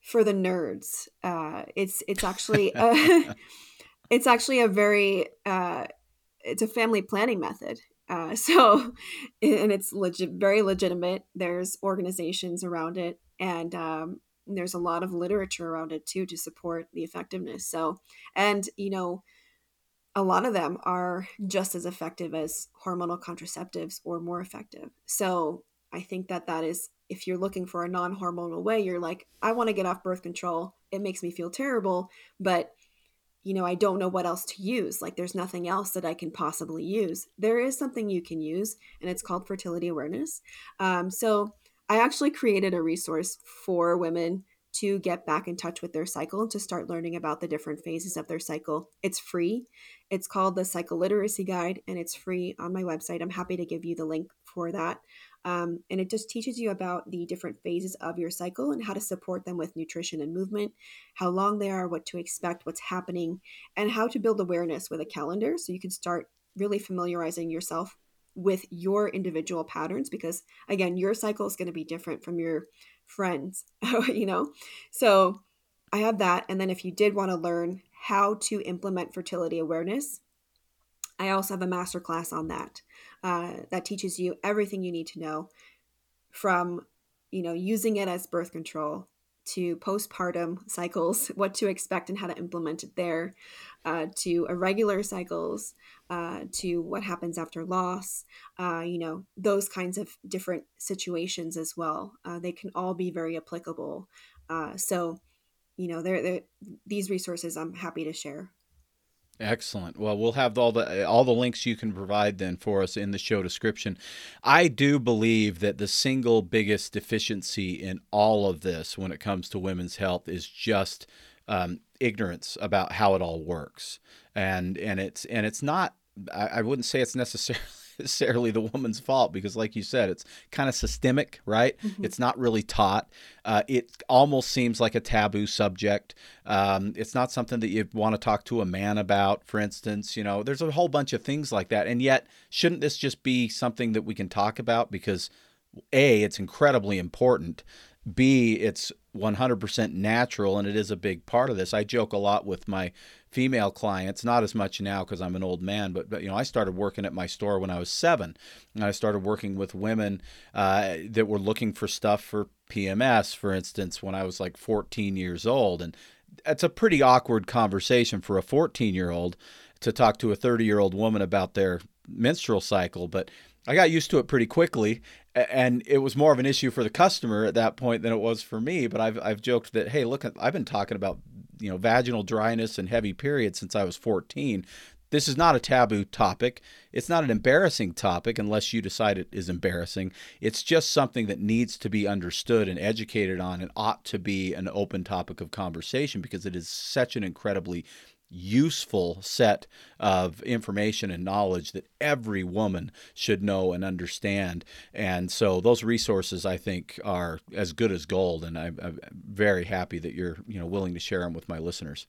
for the nerds. Uh, it's it's actually a, it's actually a very uh, it's a family planning method. Uh, so and it's legit very legitimate. There's organizations around it, and um, there's a lot of literature around it too to support the effectiveness. So and you know a lot of them are just as effective as hormonal contraceptives or more effective. So I think that that is, if you're looking for a non hormonal way, you're like, I want to get off birth control. it makes me feel terrible, but you know, I don't know what else to use. Like, there's nothing else that I can possibly use. There is something you can use, and it's called fertility awareness. Um, so, I actually created a resource for women to get back in touch with their cycle and to start learning about the different phases of their cycle. It's free. It's called the Cycle Literacy Guide, and it's free on my website. I'm happy to give you the link for that. Um, and it just teaches you about the different phases of your cycle and how to support them with nutrition and movement, how long they are, what to expect, what's happening, and how to build awareness with a calendar so you can start really familiarizing yourself with your individual patterns because again your cycle is going to be different from your friends you know? So i have that and then if you did want to learn how to implement fertility awareness I also have a master class on that uh, that teaches you everything you need to know from you know using it as birth control to postpartum cycles, what to expect and how to implement it there, uh, to irregular cycles, uh, to what happens after loss, uh, you know, those kinds of different situations as well. Uh, they can all be very applicable. Uh, so, you know, they're, they're, these resources I'm happy to share. Excellent. Well, we'll have all the all the links you can provide then for us in the show description. I do believe that the single biggest deficiency in all of this, when it comes to women's health, is just um, ignorance about how it all works, and and it's and it's not. I, I wouldn't say it's necessarily necessarily the woman's fault because, like you said, it's kind of systemic, right? Mm-hmm. It's not really taught. Uh, it almost seems like a taboo subject. Um, it's not something that you want to talk to a man about, for instance. You know, there's a whole bunch of things like that. And yet, shouldn't this just be something that we can talk about because, A, it's incredibly important. B, it's 100% natural and it is a big part of this. I joke a lot with my female clients, not as much now because I'm an old man, but, but you know, I started working at my store when I was seven. And I started working with women uh, that were looking for stuff for PMS, for instance, when I was like 14 years old. And it's a pretty awkward conversation for a 14 year old to talk to a 30 year old woman about their menstrual cycle. But I got used to it pretty quickly, and it was more of an issue for the customer at that point than it was for me. But I've I've joked that hey, look, I've been talking about you know vaginal dryness and heavy periods since I was 14. This is not a taboo topic. It's not an embarrassing topic unless you decide it is embarrassing. It's just something that needs to be understood and educated on and ought to be an open topic of conversation because it is such an incredibly useful set of information and knowledge that every woman should know and understand. And so those resources, I think, are as good as gold. And I'm, I'm very happy that you're, you know, willing to share them with my listeners.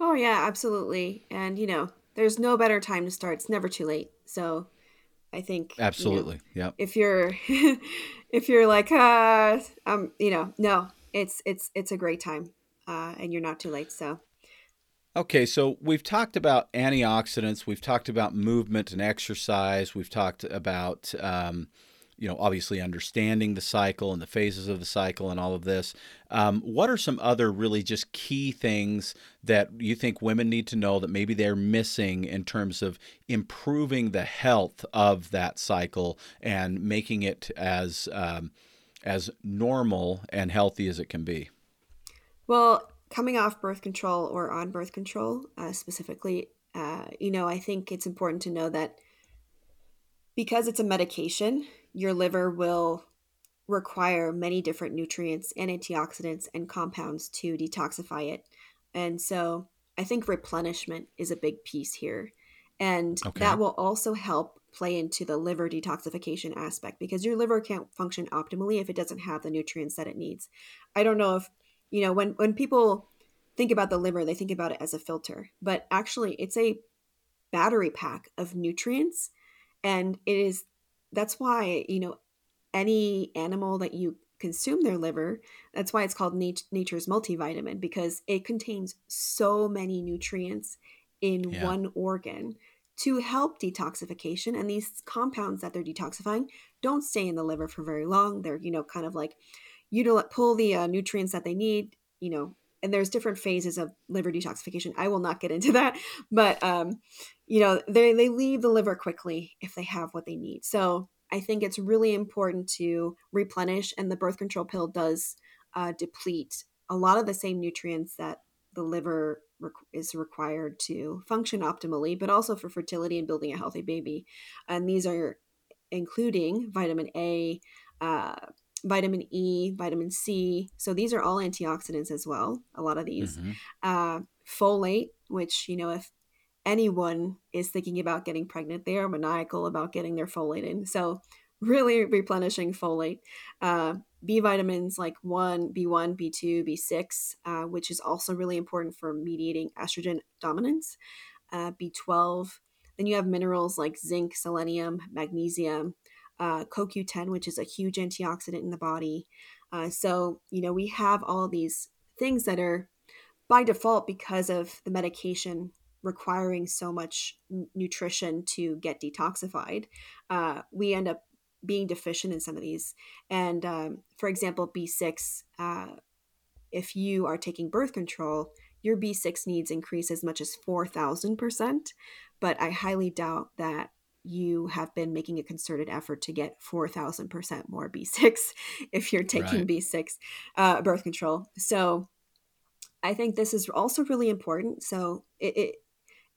Oh yeah, absolutely. And you know, there's no better time to start. It's never too late. So I think absolutely, you know, yeah. If you're, if you're like, uh, um, you know, no, it's it's it's a great time, uh, and you're not too late. So Okay, so we've talked about antioxidants, we've talked about movement and exercise, we've talked about, um, you know, obviously understanding the cycle and the phases of the cycle and all of this. Um, what are some other really just key things that you think women need to know that maybe they're missing in terms of improving the health of that cycle and making it as um, as normal and healthy as it can be? Well, coming off birth control or on birth control uh, specifically, uh, you know, I think it's important to know that because it's a medication, your liver will require many different nutrients and antioxidants and compounds to detoxify it. And so I think replenishment is a big piece here. And okay. that will also help play into the liver detoxification aspect because your liver can't function optimally if it doesn't have the nutrients that it needs. I don't know if you know when when people think about the liver they think about it as a filter but actually it's a battery pack of nutrients. And it is that's why you know any animal that you consume their liver that's why it's called nat- nature's multivitamin because it contains so many nutrients in yeah. one organ to help detoxification. And these compounds that they're detoxifying don't stay in the liver for very long. They're you know kind of like to pull the uh, nutrients that they need you know and there's different phases of liver detoxification i will not get into that but um you know they they leave the liver quickly if they have what they need so i think it's really important to replenish and the birth control pill does uh, deplete a lot of the same nutrients that the liver is required to function optimally, but also for fertility and building a healthy baby. And these are including vitamin A, uh, vitamin E, vitamin C. So these are all antioxidants as well. A lot of these. Mm-hmm. Uh, folate, which, you know, if anyone is thinking about getting pregnant, they are maniacal about getting their folate in. So really replenishing folate. Uh, B vitamins like 1, B1, B2, B6, uh, which is also really important for mediating estrogen dominance, uh, B12. Then you have minerals like zinc, selenium, magnesium, uh, CoQ10, which is a huge antioxidant in the body. Uh, so, you know, we have all these things that are by default because of the medication requiring so much nutrition to get detoxified. Uh, we end up being deficient in some of these. And um, for example, B6, uh, if you are taking birth control, your B6 needs increase as much as 4,000%. But I highly doubt that you have been making a concerted effort to get 4,000% more B6 if you're taking right. B6 uh, birth control. So I think this is also really important. So it, it,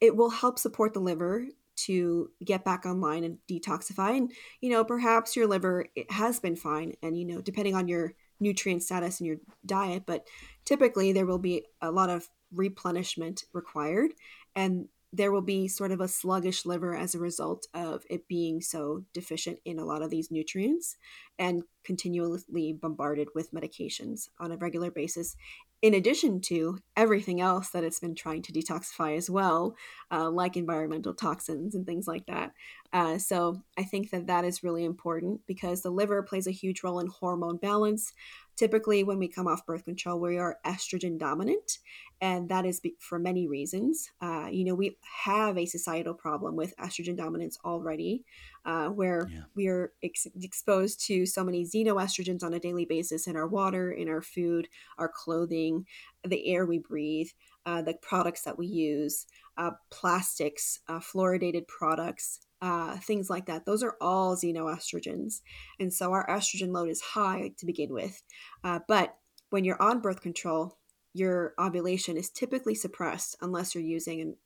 it will help support the liver to get back online and detoxify and you know perhaps your liver it has been fine and you know depending on your nutrient status and your diet but typically there will be a lot of replenishment required and there will be sort of a sluggish liver as a result of it being so deficient in a lot of these nutrients and continually bombarded with medications on a regular basis in addition to everything else that it's been trying to detoxify as well, uh, like environmental toxins and things like that. Uh, so I think that that is really important because the liver plays a huge role in hormone balance. Typically, when we come off birth control, we are estrogen dominant, and that is for many reasons. Uh, you know, we have a societal problem with estrogen dominance already, uh, where yeah. we are ex- exposed to so many xenoestrogens on a daily basis in our water, in our food, our clothing, the air we breathe, uh, the products that we use, uh, plastics, uh, fluoridated products uh, things like that. Those are all xenoestrogens. And so our estrogen load is high to begin with. Uh, but when you're on birth control, your ovulation is typically suppressed unless you're using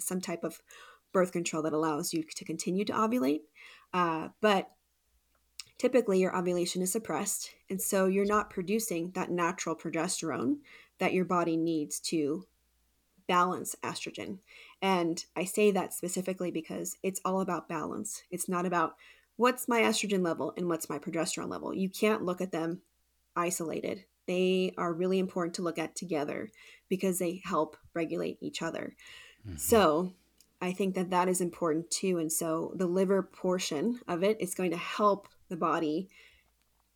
some type of birth control that allows you to continue to ovulate. Uh, but typically your ovulation is suppressed. And so you're not producing that natural progesterone that your body needs to balance estrogen. And I say that specifically because it's all about balance. It's not about what's my estrogen level and what's my progesterone level. You can't look at them isolated. They are really important to look at together because they help regulate each other. Mm-hmm. So, I think that that is important too. And so, the liver portion of it is going to help the body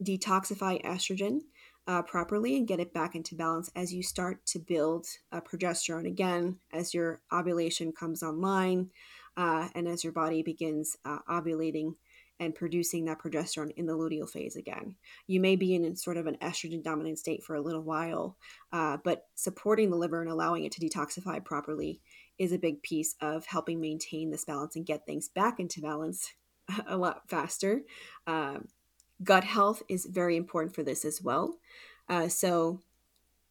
detoxify estrogen uh, properly and get it back into balance as you start to build uh, progesterone again, as your ovulation comes online, uh, and as your body begins uh, ovulating and producing that progesterone in the luteal phase again. You may be in sort of an estrogen dominant state for a little while, uh, but supporting the liver and allowing it to detoxify properly is a big piece of helping maintain this balance and get things back into balance a lot faster. Um, Gut health is very important for this as well. Uh, so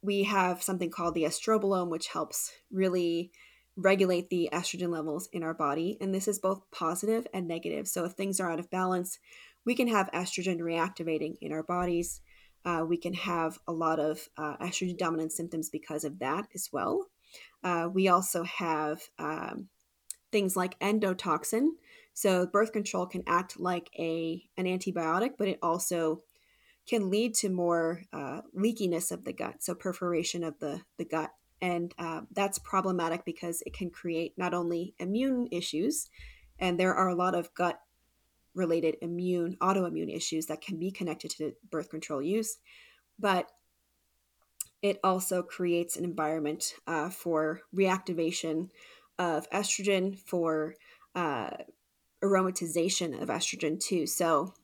we have something called the estrobolome, which helps really regulate the estrogen levels in our body. And this is both positive and negative. So if things are out of balance, we can have estrogen reactivating in our bodies. Uh, we can have a lot of uh, estrogen dominant symptoms because of that as well. Uh, we also have um, things like endotoxin, so birth control can act like a an antibiotic, but it also can lead to more uh, leakiness of the gut, so perforation of the the gut, and uh, that's problematic because it can create not only immune issues, and there are a lot of gut related immune autoimmune issues that can be connected to birth control use, but it also creates an environment uh, for reactivation of estrogen for uh, aromatization of estrogen too. So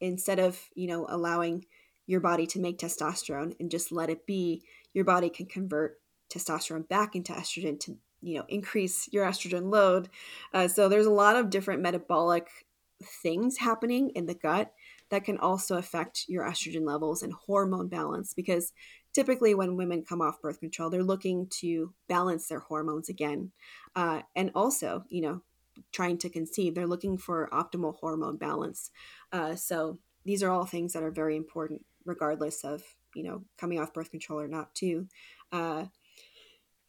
instead of, you know, allowing your body to make testosterone and just let it be, your body can convert testosterone back into estrogen to, you know, increase your estrogen load. Uh, so there's a lot of different metabolic things happening in the gut that can also affect your estrogen levels and hormone balance because typically when women come off birth control, they're looking to balance their hormones again. Uh, and also, you know, trying to conceive, they're looking for optimal hormone balance. Uh, so these are all things that are very important, regardless of, you know, coming off birth control or not, too. Uh,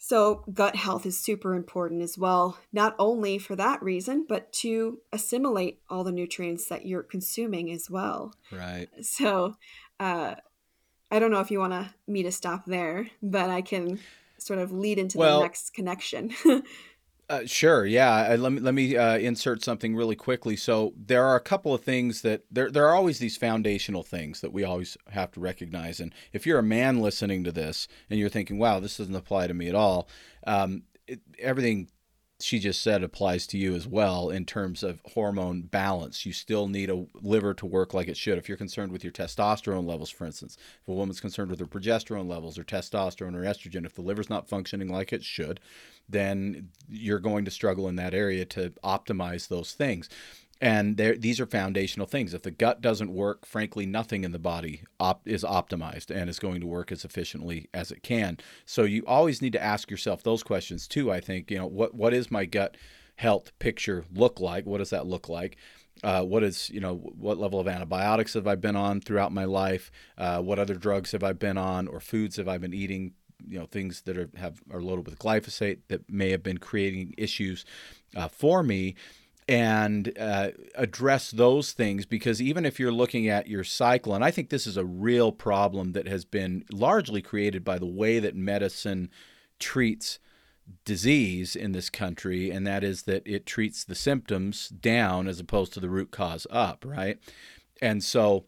so, gut health is super important as well, not only for that reason, but to assimilate all the nutrients that you're consuming as well. Right. So, uh, I don't know if you want to me to stop there, but I can sort of lead into well, the next connection. Uh, sure. Yeah. let me let me uh, insert something really quickly. So there are a couple of things that there there are always these foundational things that we always have to recognize. And if you're a man listening to this and you're thinking, "Wow, this doesn't apply to me at all," um, it, everything she just said applies to you as well in terms of hormone balance. You still need a liver to work like it should. If you're concerned with your testosterone levels, for instance, if a woman's concerned with her progesterone levels or testosterone or estrogen, if the liver's not functioning like it should, then you're going to struggle in that area to optimize those things and these are foundational things. If the gut doesn't work, frankly, nothing in the body op- is optimized and is going to work as efficiently as it can. So you always need to ask yourself those questions too. I think you know what what is my gut health picture look like? What does that look like? Uh, what is you know what level of antibiotics have I been on throughout my life? Uh, what other drugs have I been on, or foods have I been eating? You know things that are have are loaded with glyphosate that may have been creating issues uh, for me and uh, address those things because even if you're looking at your cycle, and I think this is a real problem that has been largely created by the way that medicine treats disease in this country, and that is that it treats the symptoms down as opposed to the root cause up, right? And so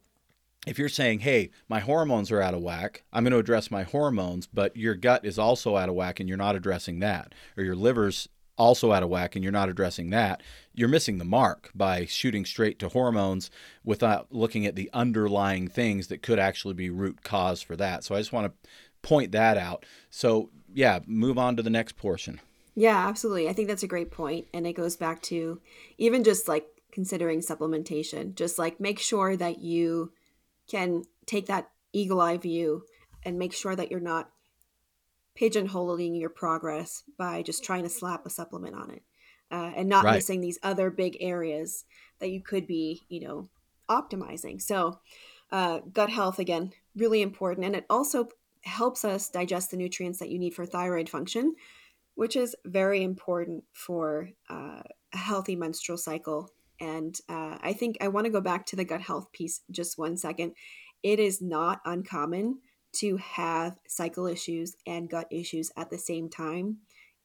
if you're saying, hey, my hormones are out of whack, I'm going to address my hormones, but your gut is also out of whack and you're not addressing that, or your liver's also out of whack and you're not addressing that, you're missing the mark by shooting straight to hormones without looking at the underlying things that could actually be root cause for that. So I just want to point that out. So, yeah, move on to the next portion. Yeah, absolutely. I think that's a great point and it goes back to even just like considering supplementation. Just like make sure that you can take that eagle eye view and make sure that you're not pigeonholing your progress by just trying to slap a supplement on it uh, and not right. missing these other big areas that you could be, you know, optimizing. So, uh, gut health, again, really important. And it also helps us digest the nutrients that you need for thyroid function, which is very important for uh, a healthy menstrual cycle. And uh, I think I want to go back to the gut health piece just one second. It is not uncommon to have cycle issues and gut issues at the same time.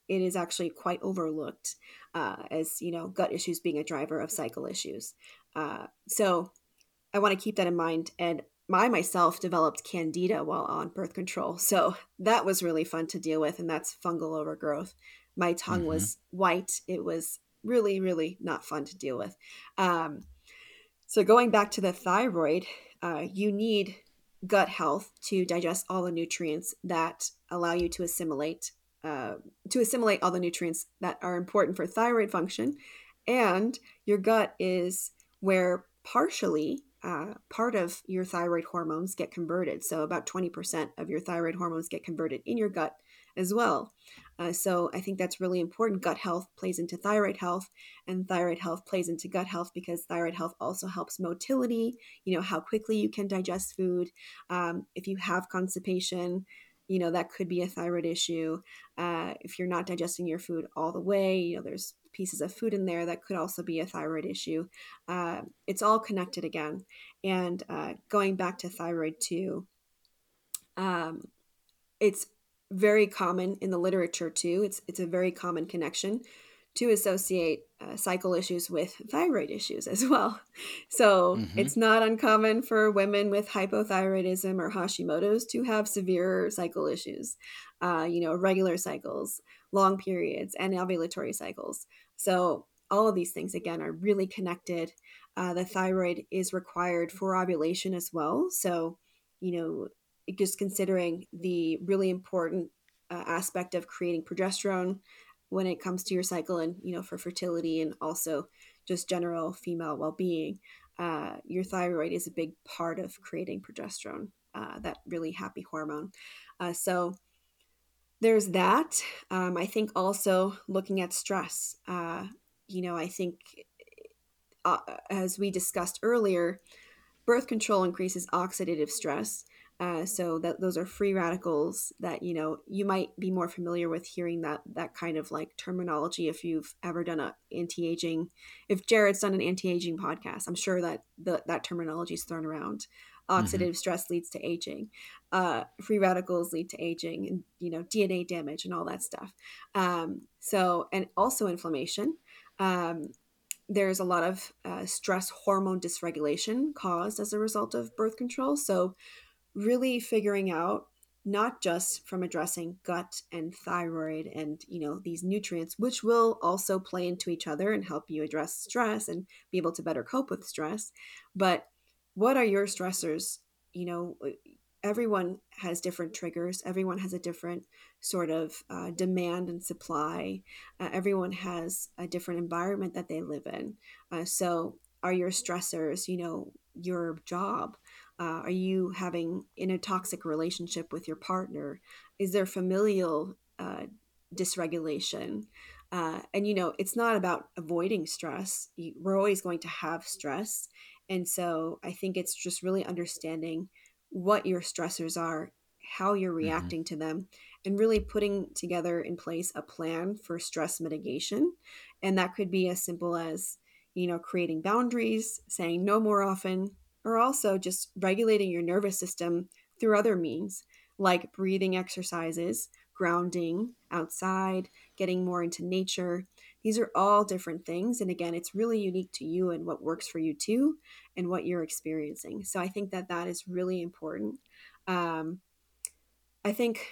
It is actually quite overlooked uh, as you know gut issues being a driver of cycle issues. Uh, so I want to keep that in mind. And I myself developed candida while on birth control, so that was really fun to deal with, and that's fungal overgrowth. My tongue mm-hmm. was white. It was really, really not fun to deal with. Um, so going back to the thyroid, uh, you need gut health to digest all the nutrients that allow you to assimilate uh, to assimilate all the nutrients that are important for thyroid function. And your gut is where partially uh, part of your thyroid hormones get converted. So about 20% of your thyroid hormones get converted in your gut as well uh, so I think that's really important. Gut health plays into thyroid health, and thyroid health plays into gut health because thyroid health also helps motility. You know how quickly you can digest food. Um, if you have constipation, you know that could be a thyroid issue. Uh, if you're not digesting your food all the way, you know there's pieces of food in there that could also be a thyroid issue. Uh, it's all connected again. And uh, going back to thyroid too, um, it's very common in the literature too. It's it's a very common connection to associate uh, cycle issues with thyroid issues as well. So mm-hmm. it's not uncommon for women with hypothyroidism or Hashimoto's to have severe cycle issues, uh, you know, regular cycles, long periods, and ovulatory cycles. So all of these things again are really connected. Uh, the thyroid is required for ovulation as well. So, you know, just considering the really important uh, aspect of creating progesterone when it comes to your cycle and you know for fertility and also just general female well-being uh, your thyroid is a big part of creating progesterone uh, that really happy hormone. Uh, so there's that. Um, I think also looking at stress. Uh, you know, I think uh, as we discussed earlier, birth control increases oxidative stress. Uh, so that those are free radicals that you know you might be more familiar with hearing that that kind of like terminology if you've ever done a anti-aging if jared's done an anti-aging podcast. I'm sure that the, that terminology is thrown around. Mm-hmm. oxidative mm-hmm. stress leads to aging. Uh, free radicals lead to aging and you know dna damage and all that stuff. Um, so and also inflammation. Um, there's a lot of uh, stress hormone dysregulation caused as a result of birth control. So really figuring out not just from addressing gut and thyroid and you know these nutrients which will also play into each other and help you address stress and be able to better cope with stress but what are your stressors? You know everyone has different triggers everyone has a different sort of uh, demand and supply uh, everyone has a different environment that they live in uh, so are your stressors you know your job uh, are you having in a toxic relationship with your partner? Is there familial uh, dysregulation? Uh, and you know, it's not about avoiding stress. You, we're always going to have stress, and so I think it's just really understanding what your stressors are, how you're mm-hmm. reacting mm-hmm. to them, and really putting together in place a plan for stress mitigation. And that could be as simple as you know creating boundaries, saying no more often, or also just regulating your nervous system through other means like breathing exercises, grounding outside, getting more into nature. These are all different things. And again, it's really unique to you and what works for you too, and what you're experiencing. So I think that that is really important. Um, I think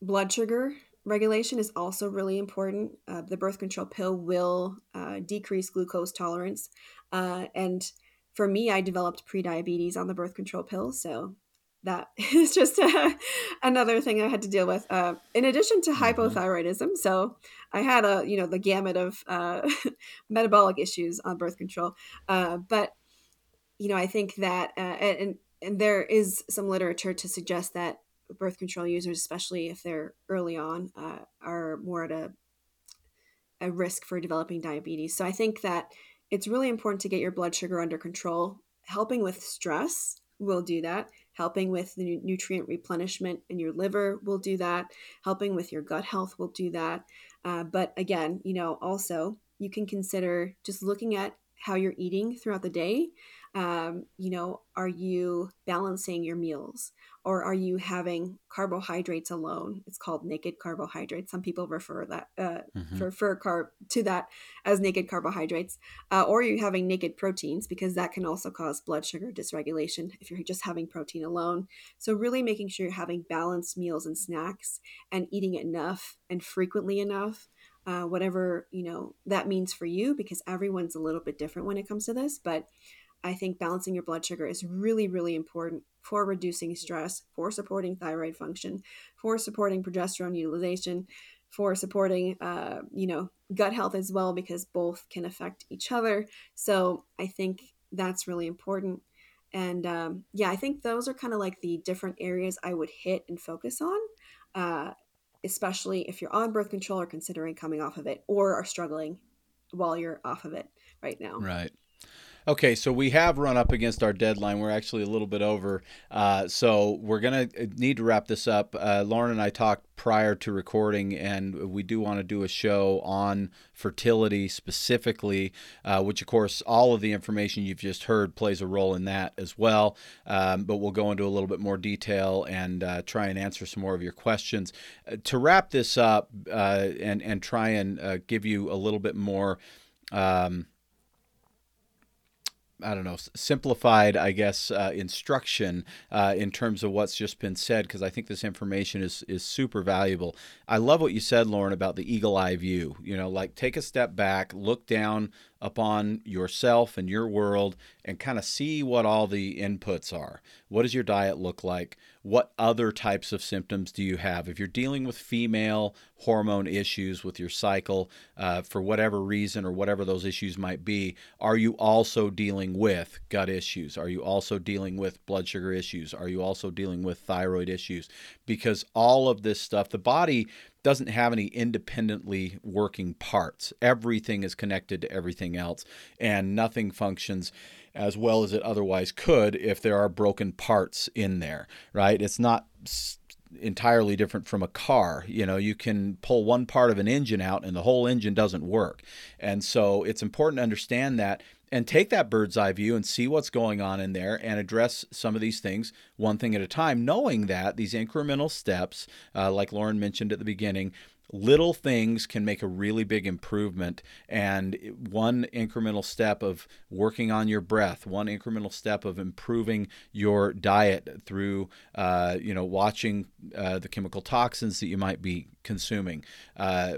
blood sugar regulation is also really important. Uh, the birth control pill will uh, decrease glucose tolerance. Uh, and for me, I developed prediabetes on the birth control pill. So that is just a, another thing I had to deal with. Uh, in addition to mm-hmm. hypothyroidism, so I had a you know the gamut of uh, metabolic issues on birth control. Uh, but you know, I think that uh, and and there is some literature to suggest that birth control users, especially if they're early on, uh, are more at a a risk for developing diabetes. So I think that it's really important to get your blood sugar under control. Helping with stress will do that. Helping with the nutrient replenishment in your liver will do that. Helping with your gut health will do that. Uh, but again, you know, also you can consider just looking at how you're eating throughout the day um, you know, are you balancing your meals or are you having carbohydrates alone? It's called naked carbohydrates. Some people refer that uh, mm-hmm. refer carb to that as naked carbohydrates, uh, or are you having naked proteins because that can also cause blood sugar dysregulation if you're just having protein alone. So really making sure you're having balanced meals and snacks and eating enough and frequently enough. Uh, whatever you know that means for you because everyone's a little bit different when it comes to this but I think balancing your blood sugar is really, really important for reducing stress, for supporting thyroid function, for supporting progesterone utilization, for supporting, uh, you know, gut health as well, because both can affect each other. So I think that's really important. And um, yeah, I think those are kind of like the different areas I would hit and focus on, uh, especially if you're on birth control or considering coming off of it or are struggling while you're off of it right now. Right. Okay, so we have run up against our deadline. We're actually a little bit over. Uh, so we're going to uh, need to wrap this up. Uh, Loren and I talked prior to recording, and we do want to do a show on fertility specifically, uh, which, of course, all of the information you've just heard plays a role in that as well. Um, but we'll go into a little bit more detail and uh, try and answer some more of your questions. Uh, to wrap this up and, and try and give you a little bit more. Um, I don't know, simplified, I guess, uh, instruction uh, in terms of what's just been said, because I think this information is is super valuable. I love what you said, Loren, about the eagle eye view. You know, like take a step back, look down upon yourself and your world and kind of see what all the inputs are. What does your diet look like? What other types of symptoms do you have? If you're dealing with female hormone issues with your cycle uh, for whatever reason or whatever those issues might be, are you also dealing with gut issues? Are you also dealing with blood sugar issues? Are you also dealing with thyroid issues? Because all of this stuff, the body doesn't have any independently working parts. Everything is connected to everything else, and nothing functions as well as it otherwise could if there are broken parts in there, right? It's not entirely different from a car. You know, you can pull one part of an engine out and the whole engine doesn't work. And so it's important to understand that and take that bird's eye view and see what's going on in there and address some of these things one thing at a time, knowing that these incremental steps, uh, like Loren mentioned at the beginning, little things can make a really big improvement. And one incremental step of working on your breath one incremental step of improving your diet through uh, you know watching uh, the chemical toxins that you might be consuming uh,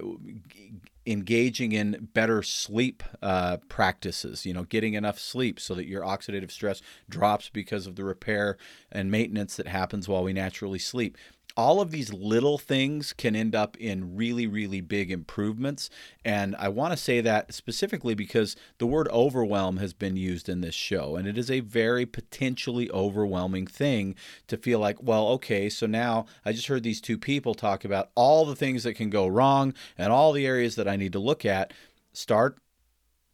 engaging in better sleep uh, practices, you know, getting enough sleep so that your oxidative stress drops because of the repair and maintenance that happens while we naturally sleep all of these little things can end up in really, really big improvements. And I want to say that specifically because the word overwhelm has been used in this show. And it is a very potentially overwhelming thing to feel like, well, okay, so now I just heard these two people talk about all the things that can go wrong and all the areas that I need to look at. Start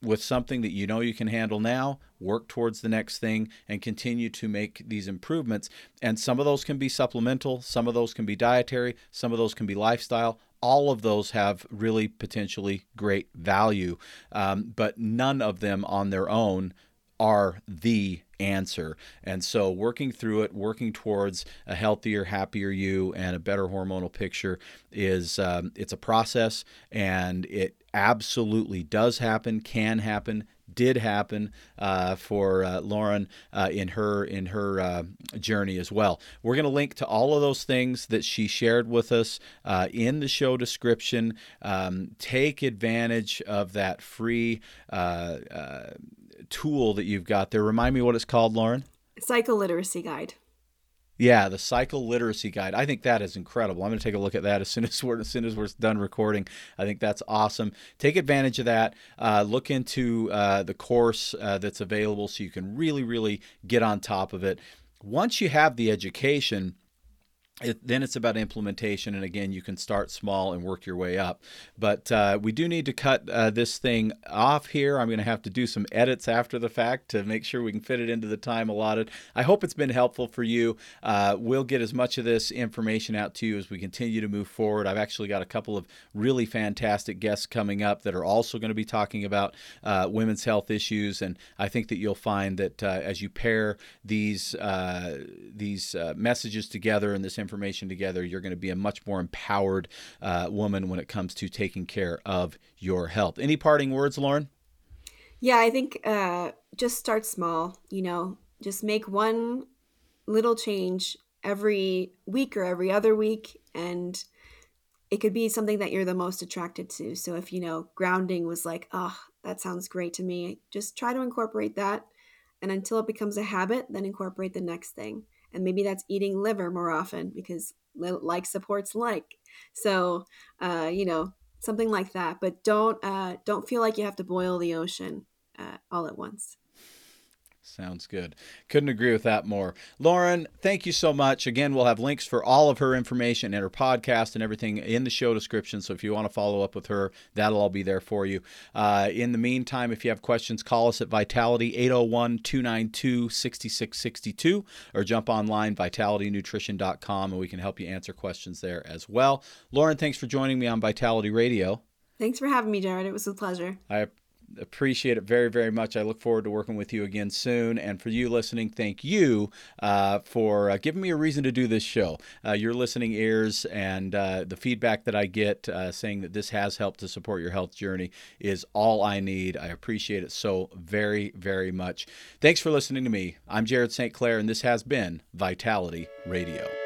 with something that you know you can handle now, work towards the next thing, and continue to make these improvements. And some of those can be supplemental, some of those can be dietary, some of those can be lifestyle. All of those have really potentially great value, um, but none of them on their own are the answer. And so, working through it, working towards a healthier, happier you and a better hormonal picture is um, it's a process, and it absolutely does happen, can happen, did happen uh, for uh, Loren uh, in her in her uh, journey as well. We're going to link to all of those things that she shared with us uh, in the show description. Um, take advantage of that free uh, tool that you've got there. Remind me what it's called, Loren. Cycle Literacy Guide. Yeah, the cycle literacy guide. I think that is incredible. I'm going to take a look at that as soon as we're as soon as we're done recording. I think that's awesome. Take advantage of that. Uh, look into uh, the course uh, that's available so you can really, really get on top of it. Once you have the education it, then it's about implementation, and again, you can start small and work your way up. But uh, we do need to cut uh, this thing off here. I'm going to have to do some edits after the fact to make sure we can fit it into the time allotted. I hope it's been helpful for you. Uh, we'll get as much of this information out to you as we continue to move forward. I've actually got a couple of really fantastic guests coming up that are also going to be talking about uh, women's health issues, and I think that you'll find that uh, as you pair these uh, these messages together and this information together, you're going to be a much more empowered uh, woman when it comes to taking care of your health. Any parting words, Loren? Yeah, I think uh, just start small. You know, just make one little change every week or every other week, and it could be something that you're the most attracted to. So if you know grounding was like, oh, that sounds great to me, just try to incorporate that. And until it becomes a habit, then incorporate the next thing and maybe that's eating liver more often because like supports like. So uh, you know something like that but don't uh, don't feel like you have to boil the ocean uh, all at once Sounds good. Couldn't agree with that more. Loren, thank you so much. Again, we'll have links for all of her information and her podcast and everything in the show description. So if you want to follow up with her, that'll all be there for you. Uh, in the meantime, if you have questions, call us at Vitality 801 292 6662 or jump online, vitalitynutrition.com, and we can help you answer questions there as well. Loren, thanks for joining me on Vitality Radio. Thanks for having me, Jared. It was a pleasure. I appreciate it very, very much. I look forward to working with you again soon. And for you listening, thank you uh, for uh, giving me a reason to do this show. Uh, your listening ears and uh, the feedback that I get uh, saying that this has helped to support your health journey is all I need. I appreciate it so very, very much. Thanks for listening to me. I'm Jared St. Clair, and this has been Vitality Radio.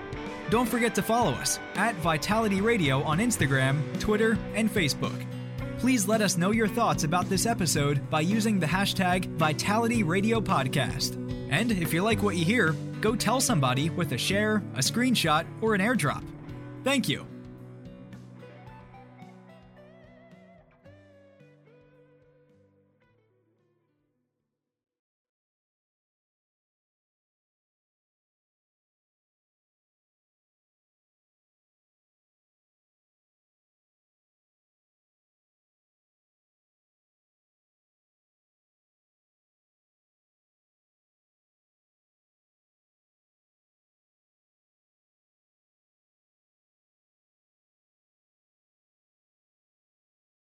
Don't forget to follow us at Vitality Radio on Instagram, Twitter, and Facebook. Please let us know your thoughts about this episode by using the hashtag Vitality Radio Podcast. And if you like what you hear, go tell somebody with a share, a screenshot, or an airdrop. Thank you.